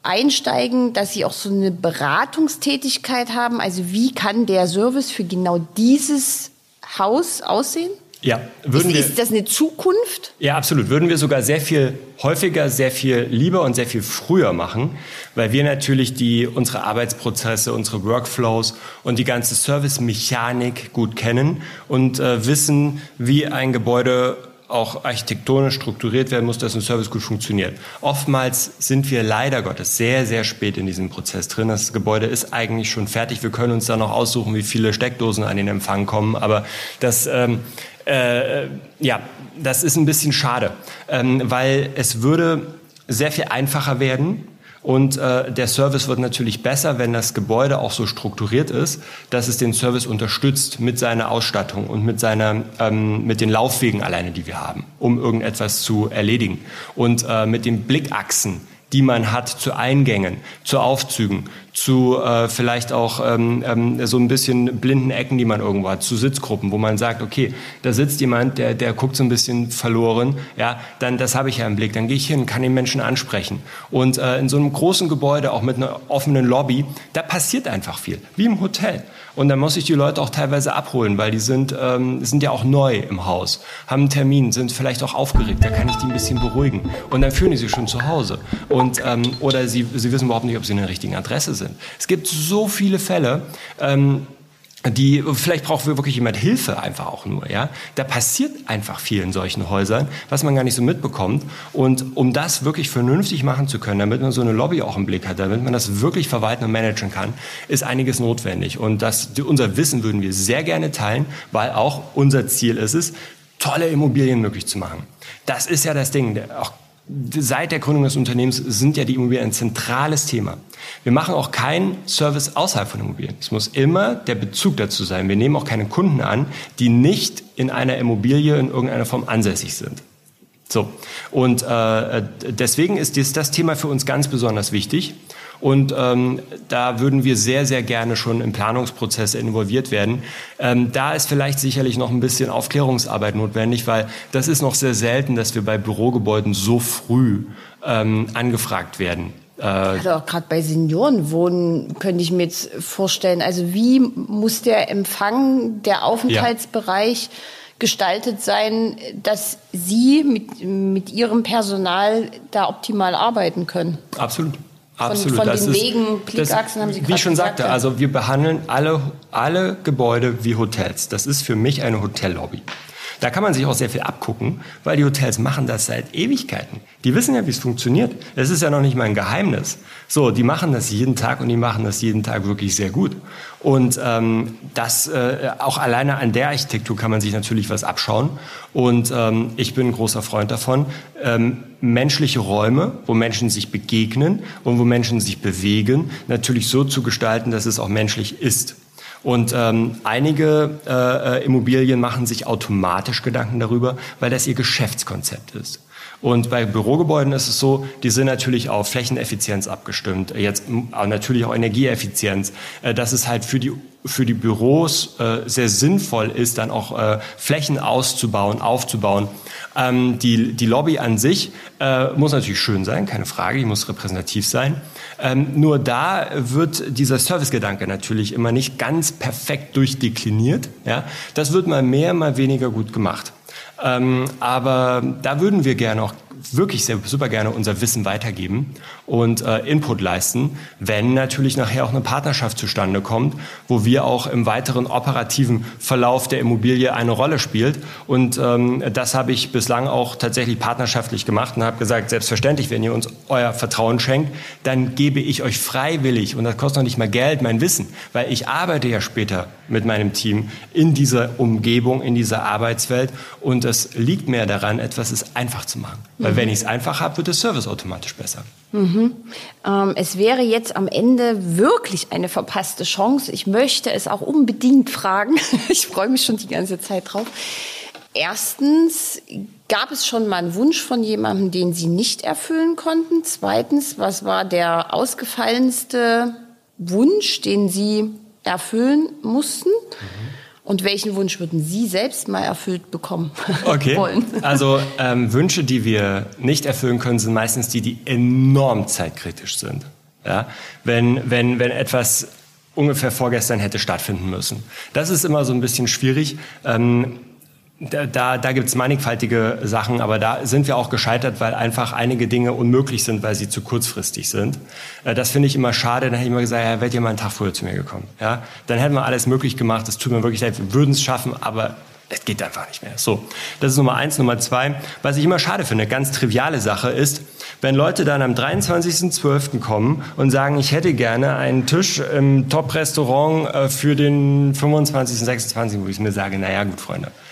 einsteigen, dass Sie auch so eine Beratungstätigkeit haben? Also wie kann der Service für genau dieses Haus aussehen? Ja, würden ist, wir, ist das eine Zukunft? Ja, absolut. Würden wir sogar sehr viel häufiger, sehr viel lieber und sehr viel früher machen, weil wir natürlich die, unsere Arbeitsprozesse, unsere Workflows und die ganze Servicemechanik gut kennen und äh, wissen, wie ein Gebäude auch architektonisch strukturiert werden muss, dass ein Service gut funktioniert. Oftmals sind wir leider Gottes sehr, sehr spät in diesem Prozess drin. Das Gebäude ist eigentlich schon fertig. Wir können uns da noch aussuchen, wie viele Steckdosen an den Empfang kommen. Aber das, ähm, äh, ja, das ist ein bisschen schade, ähm, weil es würde sehr viel einfacher werden, und äh, der Service wird natürlich besser, wenn das Gebäude auch so strukturiert ist, dass es den Service unterstützt mit seiner Ausstattung und mit seiner ähm, mit den Laufwegen alleine, die wir haben, um irgendetwas zu erledigen. Und äh, mit den Blickachsen, die man hat zu Eingängen, zu Aufzügen, zu äh, vielleicht auch ähm, ähm, so ein bisschen blinden Ecken, die man irgendwo hat, zu Sitzgruppen, wo man sagt, okay, da sitzt jemand, der, der guckt so ein bisschen verloren, ja, dann das habe ich ja im Blick, dann gehe ich hin, kann den Menschen ansprechen. Und äh, in so einem großen Gebäude, auch mit einer offenen Lobby, da passiert einfach viel, wie im Hotel. Und dann muss ich die Leute auch teilweise abholen, weil die sind, ähm, sind ja auch neu im Haus, haben einen Termin, sind vielleicht auch aufgeregt. Da kann ich die ein bisschen beruhigen. Und dann fühlen die sich schon zu Hause. Und, ähm, oder sie, sie wissen überhaupt nicht, ob sie in der richtigen Adresse sind. Es gibt so viele Fälle, ähm, die vielleicht braucht wirklich jemand Hilfe einfach auch nur, ja. Da passiert einfach viel in solchen Häusern, was man gar nicht so mitbekommt. Und um das wirklich vernünftig machen zu können, damit man so eine Lobby auch im Blick hat, damit man das wirklich verwalten und managen kann, ist einiges notwendig. Und das, unser Wissen würden wir sehr gerne teilen, weil auch unser Ziel ist es, tolle Immobilien möglich zu machen. Das ist ja das Ding. Auch seit der Gründung des Unternehmens sind ja die Immobilien ein zentrales Thema. Wir machen auch keinen Service außerhalb von Immobilien. Es muss immer der Bezug dazu sein. Wir nehmen auch keine Kunden an, die nicht in einer Immobilie in irgendeiner Form ansässig sind. So. Und äh, deswegen ist dies, das Thema für uns ganz besonders wichtig. Und ähm, da würden wir sehr, sehr gerne schon im Planungsprozess involviert werden. Ähm, da ist vielleicht sicherlich noch ein bisschen Aufklärungsarbeit notwendig, weil das ist noch sehr selten, dass wir bei Bürogebäuden so früh ähm, angefragt werden. Äh, also auch gerade bei Seniorenwohnen könnte ich mir jetzt vorstellen, also wie muss der Empfang, der Aufenthaltsbereich ja. gestaltet sein, dass Sie mit, mit Ihrem Personal da optimal arbeiten können? Absolut. Absolut. Von, von den Wegen, Blickachsen haben Sie gerade Wie ich schon gesagt, sagte, also wir behandeln alle, alle Gebäude wie Hotels. Das ist für mich eine Hotellobby. Da kann man sich auch sehr viel abgucken, weil die Hotels machen das seit Ewigkeiten. Die wissen ja, wie es funktioniert. Das ist ja noch nicht mal ein Geheimnis. So, die machen das jeden Tag und die machen das jeden Tag wirklich sehr gut. Und ähm, das äh, auch alleine an der Architektur kann man sich natürlich was abschauen. Und ähm, ich bin ein großer Freund davon, ähm, menschliche Räume, wo Menschen sich begegnen und wo Menschen sich bewegen, natürlich so zu gestalten, dass es auch menschlich ist. Und ähm, einige äh, Immobilien machen sich automatisch Gedanken darüber, weil das ihr Geschäftskonzept ist. Und bei Bürogebäuden ist es so, die sind natürlich auf Flächeneffizienz abgestimmt, jetzt natürlich auch Energieeffizienz, äh, dass es halt für die für die Büros äh, sehr sinnvoll ist, dann auch äh, Flächen auszubauen, aufzubauen. Ähm, die, die Lobby an sich äh, muss natürlich schön sein, keine Frage, die muss repräsentativ sein. Ähm, nur da wird dieser Servicegedanke natürlich immer nicht ganz perfekt durchdekliniert. Ja? Das wird mal mehr, mal weniger gut gemacht. Ähm, aber da würden wir gerne auch wirklich sehr, super gerne unser Wissen weitergeben und äh, Input leisten, wenn natürlich nachher auch eine Partnerschaft zustande kommt, wo wir auch im weiteren operativen Verlauf der Immobilie eine Rolle spielt. Und ähm, das habe ich bislang auch tatsächlich partnerschaftlich gemacht und habe gesagt, selbstverständlich, wenn ihr uns euer Vertrauen schenkt, dann gebe ich euch freiwillig, und das kostet noch nicht mal Geld, mein Wissen, weil ich arbeite ja später mit meinem Team in dieser Umgebung, in dieser Arbeitswelt und es liegt mir daran, etwas ist einfach zu machen. Weil wenn ich es einfach habe, wird der Service automatisch besser. Mhm. Ähm, es wäre jetzt am Ende wirklich eine verpasste Chance. Ich möchte es auch unbedingt fragen. ich freue mich schon die ganze Zeit drauf. Erstens, gab es schon mal einen Wunsch von jemandem, den Sie nicht erfüllen konnten? Zweitens, was war der ausgefallenste Wunsch, den Sie erfüllen mussten? Mhm. Und welchen Wunsch würden Sie selbst mal erfüllt bekommen okay. wollen? Also ähm, Wünsche, die wir nicht erfüllen können, sind meistens die, die enorm zeitkritisch sind. Ja? Wenn, wenn, wenn etwas ungefähr vorgestern hätte stattfinden müssen. Das ist immer so ein bisschen schwierig. Ähm, da, da, da gibt es mannigfaltige Sachen, aber da sind wir auch gescheitert, weil einfach einige Dinge unmöglich sind, weil sie zu kurzfristig sind. Äh, das finde ich immer schade. Dann hätte ich immer gesagt, ja, wärt ihr mal einen Tag früher zu mir gekommen. Ja? Dann hätten wir alles möglich gemacht. Das tut mir wirklich leid. Wir würden es schaffen, aber es geht einfach nicht mehr. So, das ist Nummer eins. Nummer zwei, was ich immer schade finde, ganz triviale Sache ist, wenn Leute dann am 23.12. kommen und sagen, ich hätte gerne einen Tisch im Top-Restaurant äh, für den 25., 26., wo ich mir sage, naja, gut, Freunde.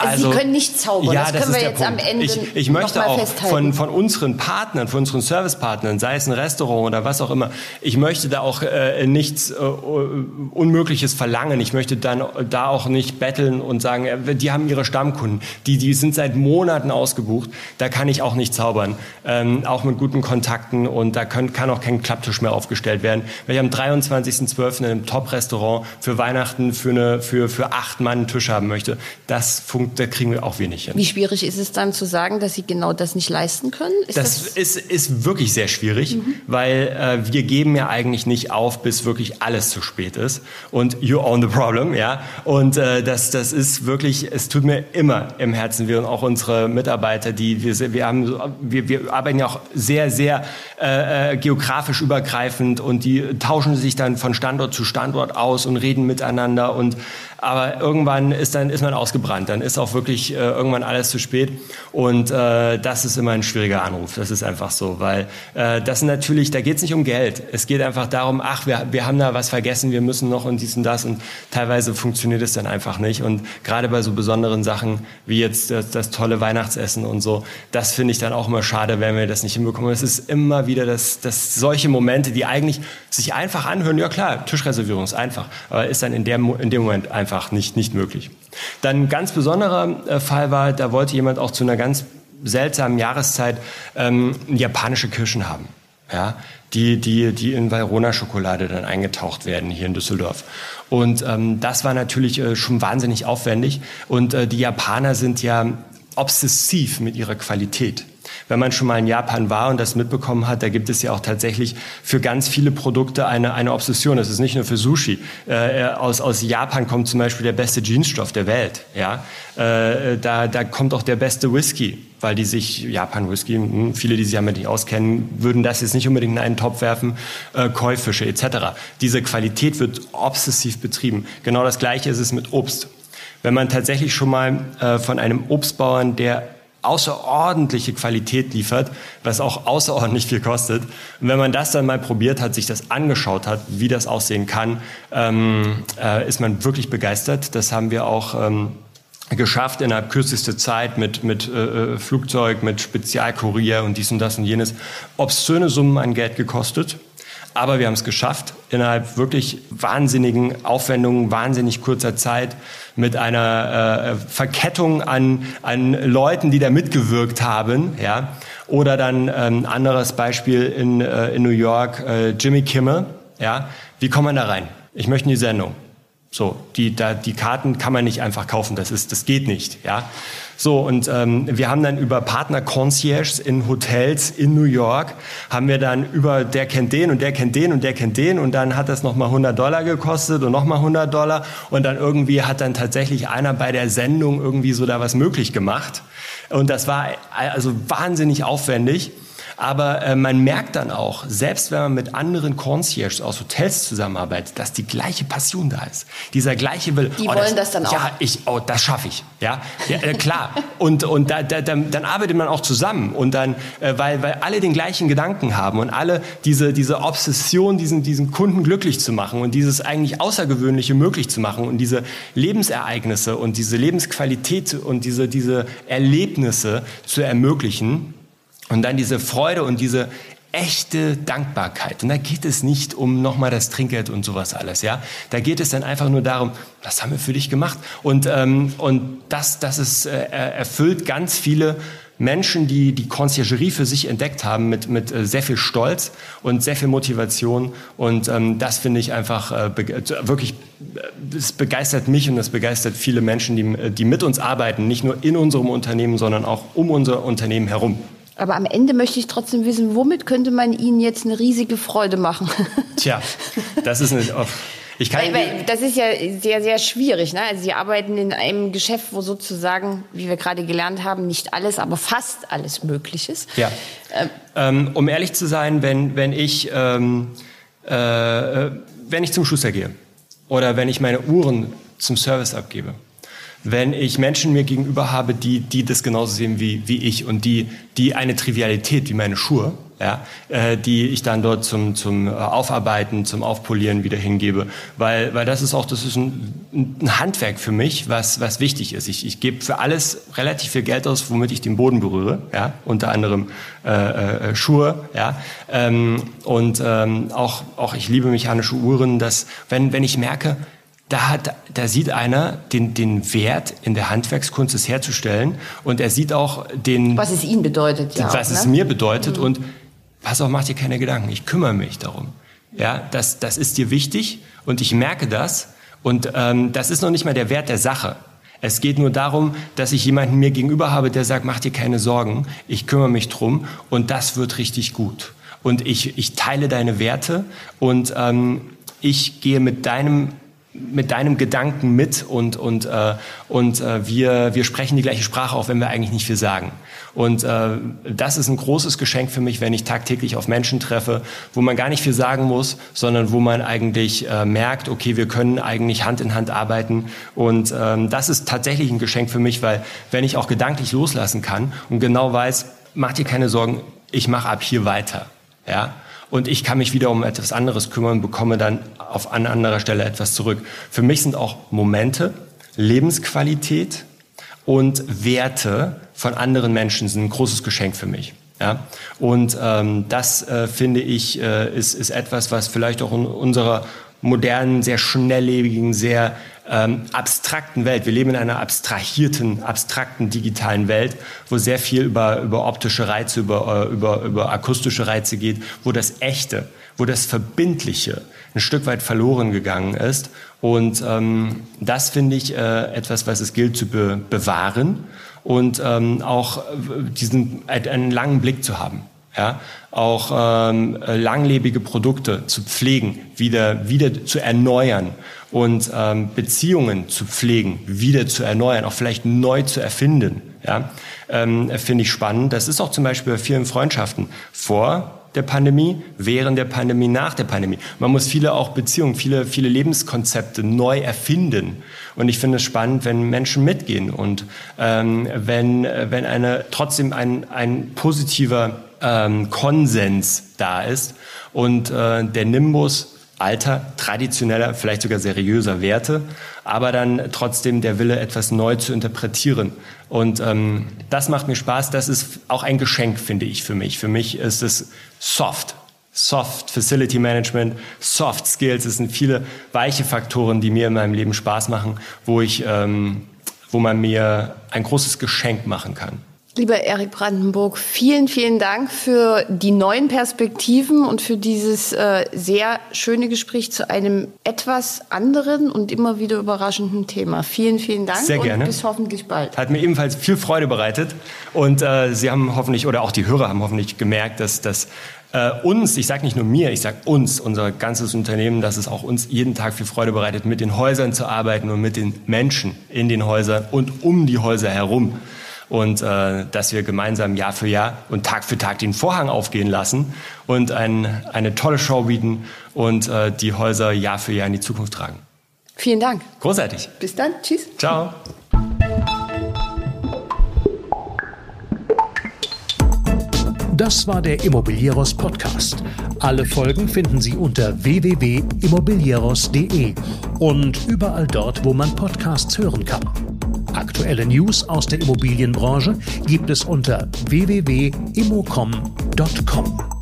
Also, Sie können nicht zaubern, ja, das, das können wir jetzt Punkt. am Ende Ich, ich möchte auch von, von unseren Partnern, von unseren Servicepartnern, sei es ein Restaurant oder was auch immer, ich möchte da auch äh, nichts äh, Unmögliches verlangen. Ich möchte dann da auch nicht betteln und sagen, äh, die haben ihre Stammkunden, die, die sind seit Monaten ausgebucht, da kann ich auch nicht zaubern. Ähm, auch mit guten Kontakten und da können, kann auch kein Klapptisch mehr aufgestellt werden. Weil ich am 23.12. in einem Top-Restaurant für Weihnachten für, eine, für, für acht Mann einen Tisch haben möchte, das funktioniert da kriegen wir auch wenig hin. Wie schwierig ist es dann zu sagen, dass Sie genau das nicht leisten können? Ist das, das ist, ist wirklich sehr schwierig, mhm. weil äh, wir geben ja eigentlich nicht auf, bis wirklich alles zu spät ist. Und you own the problem, ja. Und äh, das, das ist wirklich, es tut mir immer im Herzen wir und auch unsere Mitarbeiter, die wir, wir haben, wir, wir arbeiten ja auch sehr, sehr äh, äh, geografisch übergreifend und die tauschen sich dann von Standort zu Standort aus und reden miteinander und aber irgendwann ist dann ist man ausgebrannt, dann ist auch wirklich äh, irgendwann alles zu spät und äh, das ist immer ein schwieriger Anruf. Das ist einfach so, weil äh, das natürlich, da geht es nicht um Geld. Es geht einfach darum, ach, wir, wir haben da was vergessen, wir müssen noch und dies und das und teilweise funktioniert es dann einfach nicht und gerade bei so besonderen Sachen wie jetzt das, das tolle Weihnachtsessen und so, das finde ich dann auch immer schade, wenn wir das nicht hinbekommen. Es ist immer wieder das, das solche Momente, die eigentlich sich einfach anhören. Ja klar, Tischreservierung ist einfach, aber ist dann in, der, in dem Moment einfach einfach nicht, nicht möglich. Dann ein ganz besonderer äh, Fall war, da wollte jemand auch zu einer ganz seltsamen Jahreszeit ähm, japanische Kirschen haben. Ja, die, die, die in Valrhona-Schokolade dann eingetaucht werden hier in Düsseldorf. Und ähm, das war natürlich äh, schon wahnsinnig aufwendig. Und äh, die Japaner sind ja obsessiv mit ihrer Qualität. Wenn man schon mal in Japan war und das mitbekommen hat, da gibt es ja auch tatsächlich für ganz viele Produkte eine, eine Obsession. Das ist nicht nur für Sushi. Äh, aus, aus Japan kommt zum Beispiel der beste Jeansstoff der Welt. Ja? Äh, da, da kommt auch der beste Whisky, weil die sich, Japan Whisky, hm, viele, die sich damit nicht auskennen, würden das jetzt nicht unbedingt in einen Topf werfen, äh, Käufische etc. Diese Qualität wird obsessiv betrieben. Genau das Gleiche ist es mit Obst. Wenn man tatsächlich schon mal äh, von einem Obstbauern, der außerordentliche Qualität liefert, was auch außerordentlich viel kostet. Und wenn man das dann mal probiert hat, sich das angeschaut hat, wie das aussehen kann, ähm, äh, ist man wirklich begeistert. Das haben wir auch ähm, geschafft innerhalb kürzester Zeit mit, mit äh, äh, Flugzeug, mit Spezialkurier und dies und das und jenes. Obszöne Summen an Geld gekostet. Aber wir haben es geschafft, innerhalb wirklich wahnsinnigen Aufwendungen, wahnsinnig kurzer Zeit, mit einer äh, Verkettung an, an Leuten, die da mitgewirkt haben. Ja? Oder dann ähm, anderes Beispiel in, äh, in New York, äh, Jimmy Kimmel. Ja? Wie kommt man da rein? Ich möchte in die Sendung. So, die, da, die Karten kann man nicht einfach kaufen, das, ist, das geht nicht. Ja? So, und ähm, wir haben dann über Partner Concierges in Hotels in New York, haben wir dann über, der kennt den und der kennt den und der kennt den und dann hat das nochmal 100 Dollar gekostet und nochmal 100 Dollar und dann irgendwie hat dann tatsächlich einer bei der Sendung irgendwie so da was möglich gemacht. Und das war also wahnsinnig aufwendig. Aber äh, man merkt dann auch, selbst wenn man mit anderen Concierges aus Hotels zusammenarbeitet, dass die gleiche Passion da ist. Dieser gleiche Will. Die oh, wollen das, das, dann auch. Ja, ich, oh, das schaffe ich. Ja, ja äh, klar. und und da, da, dann, dann arbeitet man auch zusammen und dann, äh, weil weil alle den gleichen Gedanken haben und alle diese diese Obsession, diesen diesen Kunden glücklich zu machen und dieses eigentlich Außergewöhnliche möglich zu machen und diese Lebensereignisse und diese Lebensqualität und diese diese Erlebnisse zu ermöglichen und dann diese Freude und diese echte Dankbarkeit. Und da geht es nicht um nochmal das Trinkgeld und sowas alles, ja. Da geht es dann einfach nur darum, was haben wir für dich gemacht? Und, ähm, und das, das ist, äh, erfüllt ganz viele Menschen, die die Conciergerie für sich entdeckt haben, mit, mit äh, sehr viel Stolz und sehr viel Motivation. Und ähm, das finde ich einfach äh, wirklich, äh, es begeistert mich und es begeistert viele Menschen, die, die mit uns arbeiten, nicht nur in unserem Unternehmen, sondern auch um unser Unternehmen herum. Aber am Ende möchte ich trotzdem wissen, womit könnte man Ihnen jetzt eine riesige Freude machen? Tja, das ist eine. Oh, ich kann weil, weil das ist ja sehr, sehr schwierig. Ne? Also Sie arbeiten in einem Geschäft, wo sozusagen, wie wir gerade gelernt haben, nicht alles, aber fast alles möglich ist. Ja. Ähm, ähm, um ehrlich zu sein, wenn, wenn, ich, ähm, äh, wenn ich zum Schuster gehe oder wenn ich meine Uhren zum Service abgebe wenn ich Menschen mir gegenüber habe, die, die das genauso sehen wie, wie ich und die, die eine Trivialität wie meine Schuhe, ja, äh, die ich dann dort zum, zum Aufarbeiten, zum Aufpolieren wieder hingebe. Weil, weil das ist auch, das ist ein, ein Handwerk für mich, was, was wichtig ist. Ich, ich gebe für alles relativ viel Geld aus, womit ich den Boden berühre, ja, unter anderem äh, äh, Schuhe, ja. Ähm, und ähm, auch, auch ich liebe mechanische Uhren, dass wenn, wenn ich merke, da, hat, da sieht einer den, den Wert in der Handwerkskunst, es herzustellen. Und er sieht auch den... Was es ihm bedeutet, ja. Was auch, es ne? mir bedeutet. Mhm. Und pass auf, mach dir keine Gedanken. Ich kümmere mich darum. Ja, das, das ist dir wichtig und ich merke das. Und ähm, das ist noch nicht mal der Wert der Sache. Es geht nur darum, dass ich jemanden mir gegenüber habe, der sagt, mach dir keine Sorgen, ich kümmere mich drum und das wird richtig gut. Und ich, ich teile deine Werte und ähm, ich gehe mit deinem mit deinem Gedanken mit und, und, äh, und äh, wir, wir sprechen die gleiche Sprache, auch wenn wir eigentlich nicht viel sagen. Und äh, das ist ein großes Geschenk für mich, wenn ich tagtäglich auf Menschen treffe, wo man gar nicht viel sagen muss, sondern wo man eigentlich äh, merkt, okay, wir können eigentlich Hand in Hand arbeiten. Und ähm, das ist tatsächlich ein Geschenk für mich, weil wenn ich auch gedanklich loslassen kann und genau weiß, mach dir keine Sorgen, ich mache ab hier weiter. Ja, und ich kann mich wieder um etwas anderes kümmern, bekomme dann auf an anderer Stelle etwas zurück. Für mich sind auch Momente, Lebensqualität und Werte von anderen Menschen sind ein großes Geschenk für mich. Ja? Und ähm, das äh, finde ich äh, ist, ist etwas, was vielleicht auch in unserer modernen, sehr schnelllebigen, sehr ähm, abstrakten Welt. Wir leben in einer abstrahierten, abstrakten digitalen Welt, wo sehr viel über, über optische Reize, über, äh, über, über akustische Reize geht, wo das Echte, wo das Verbindliche ein Stück weit verloren gegangen ist. Und ähm, das finde ich äh, etwas, was es gilt zu be bewahren und ähm, auch äh, diesen einen langen Blick zu haben ja, auch ähm, langlebige Produkte zu pflegen, wieder, wieder zu erneuern und ähm, Beziehungen zu pflegen, wieder zu erneuern, auch vielleicht neu zu erfinden. Ja, ähm, finde ich spannend. Das ist auch zum Beispiel bei vielen Freundschaften. Vor der Pandemie, während der Pandemie, nach der Pandemie. Man muss viele auch Beziehungen, viele, viele Lebenskonzepte neu erfinden. Und ich finde es spannend, wenn Menschen mitgehen und ähm, wenn, wenn eine, trotzdem ein, ein positiver ähm, Konsens da ist und äh, der Nimbus alter, traditioneller, vielleicht sogar seriöser Werte, aber dann trotzdem der Wille, etwas neu zu interpretieren. Und ähm, das macht mir Spaß. Das ist auch ein Geschenk, finde ich, für mich. Für mich ist es soft. Soft Facility Management, Soft Skills, es sind viele weiche Faktoren, die mir in meinem Leben Spaß machen, wo ich, ähm, wo man mir ein großes Geschenk machen kann. Lieber Erik Brandenburg, vielen, vielen Dank für die neuen Perspektiven und für dieses äh, sehr schöne Gespräch zu einem etwas anderen und immer wieder überraschenden Thema. Vielen, vielen Dank sehr gerne. und bis hoffentlich bald. Hat mir ebenfalls viel Freude bereitet und äh, Sie haben hoffentlich, oder auch die Hörer haben hoffentlich gemerkt, dass das äh, uns, ich sage nicht nur mir, ich sage uns, unser ganzes Unternehmen, dass es auch uns jeden Tag viel Freude bereitet, mit den Häusern zu arbeiten und mit den Menschen in den Häusern und um die Häuser herum und äh, dass wir gemeinsam Jahr für Jahr und Tag für Tag den Vorhang aufgehen lassen und ein, eine tolle Show bieten und äh, die Häuser Jahr für Jahr in die Zukunft tragen. Vielen Dank. Großartig. Bis dann. Tschüss. Ciao. Das war der Immobilieros Podcast. Alle Folgen finden Sie unter www.immobilieros.de und überall dort, wo man Podcasts hören kann. Aktuelle News aus der Immobilienbranche gibt es unter www.immocom.com.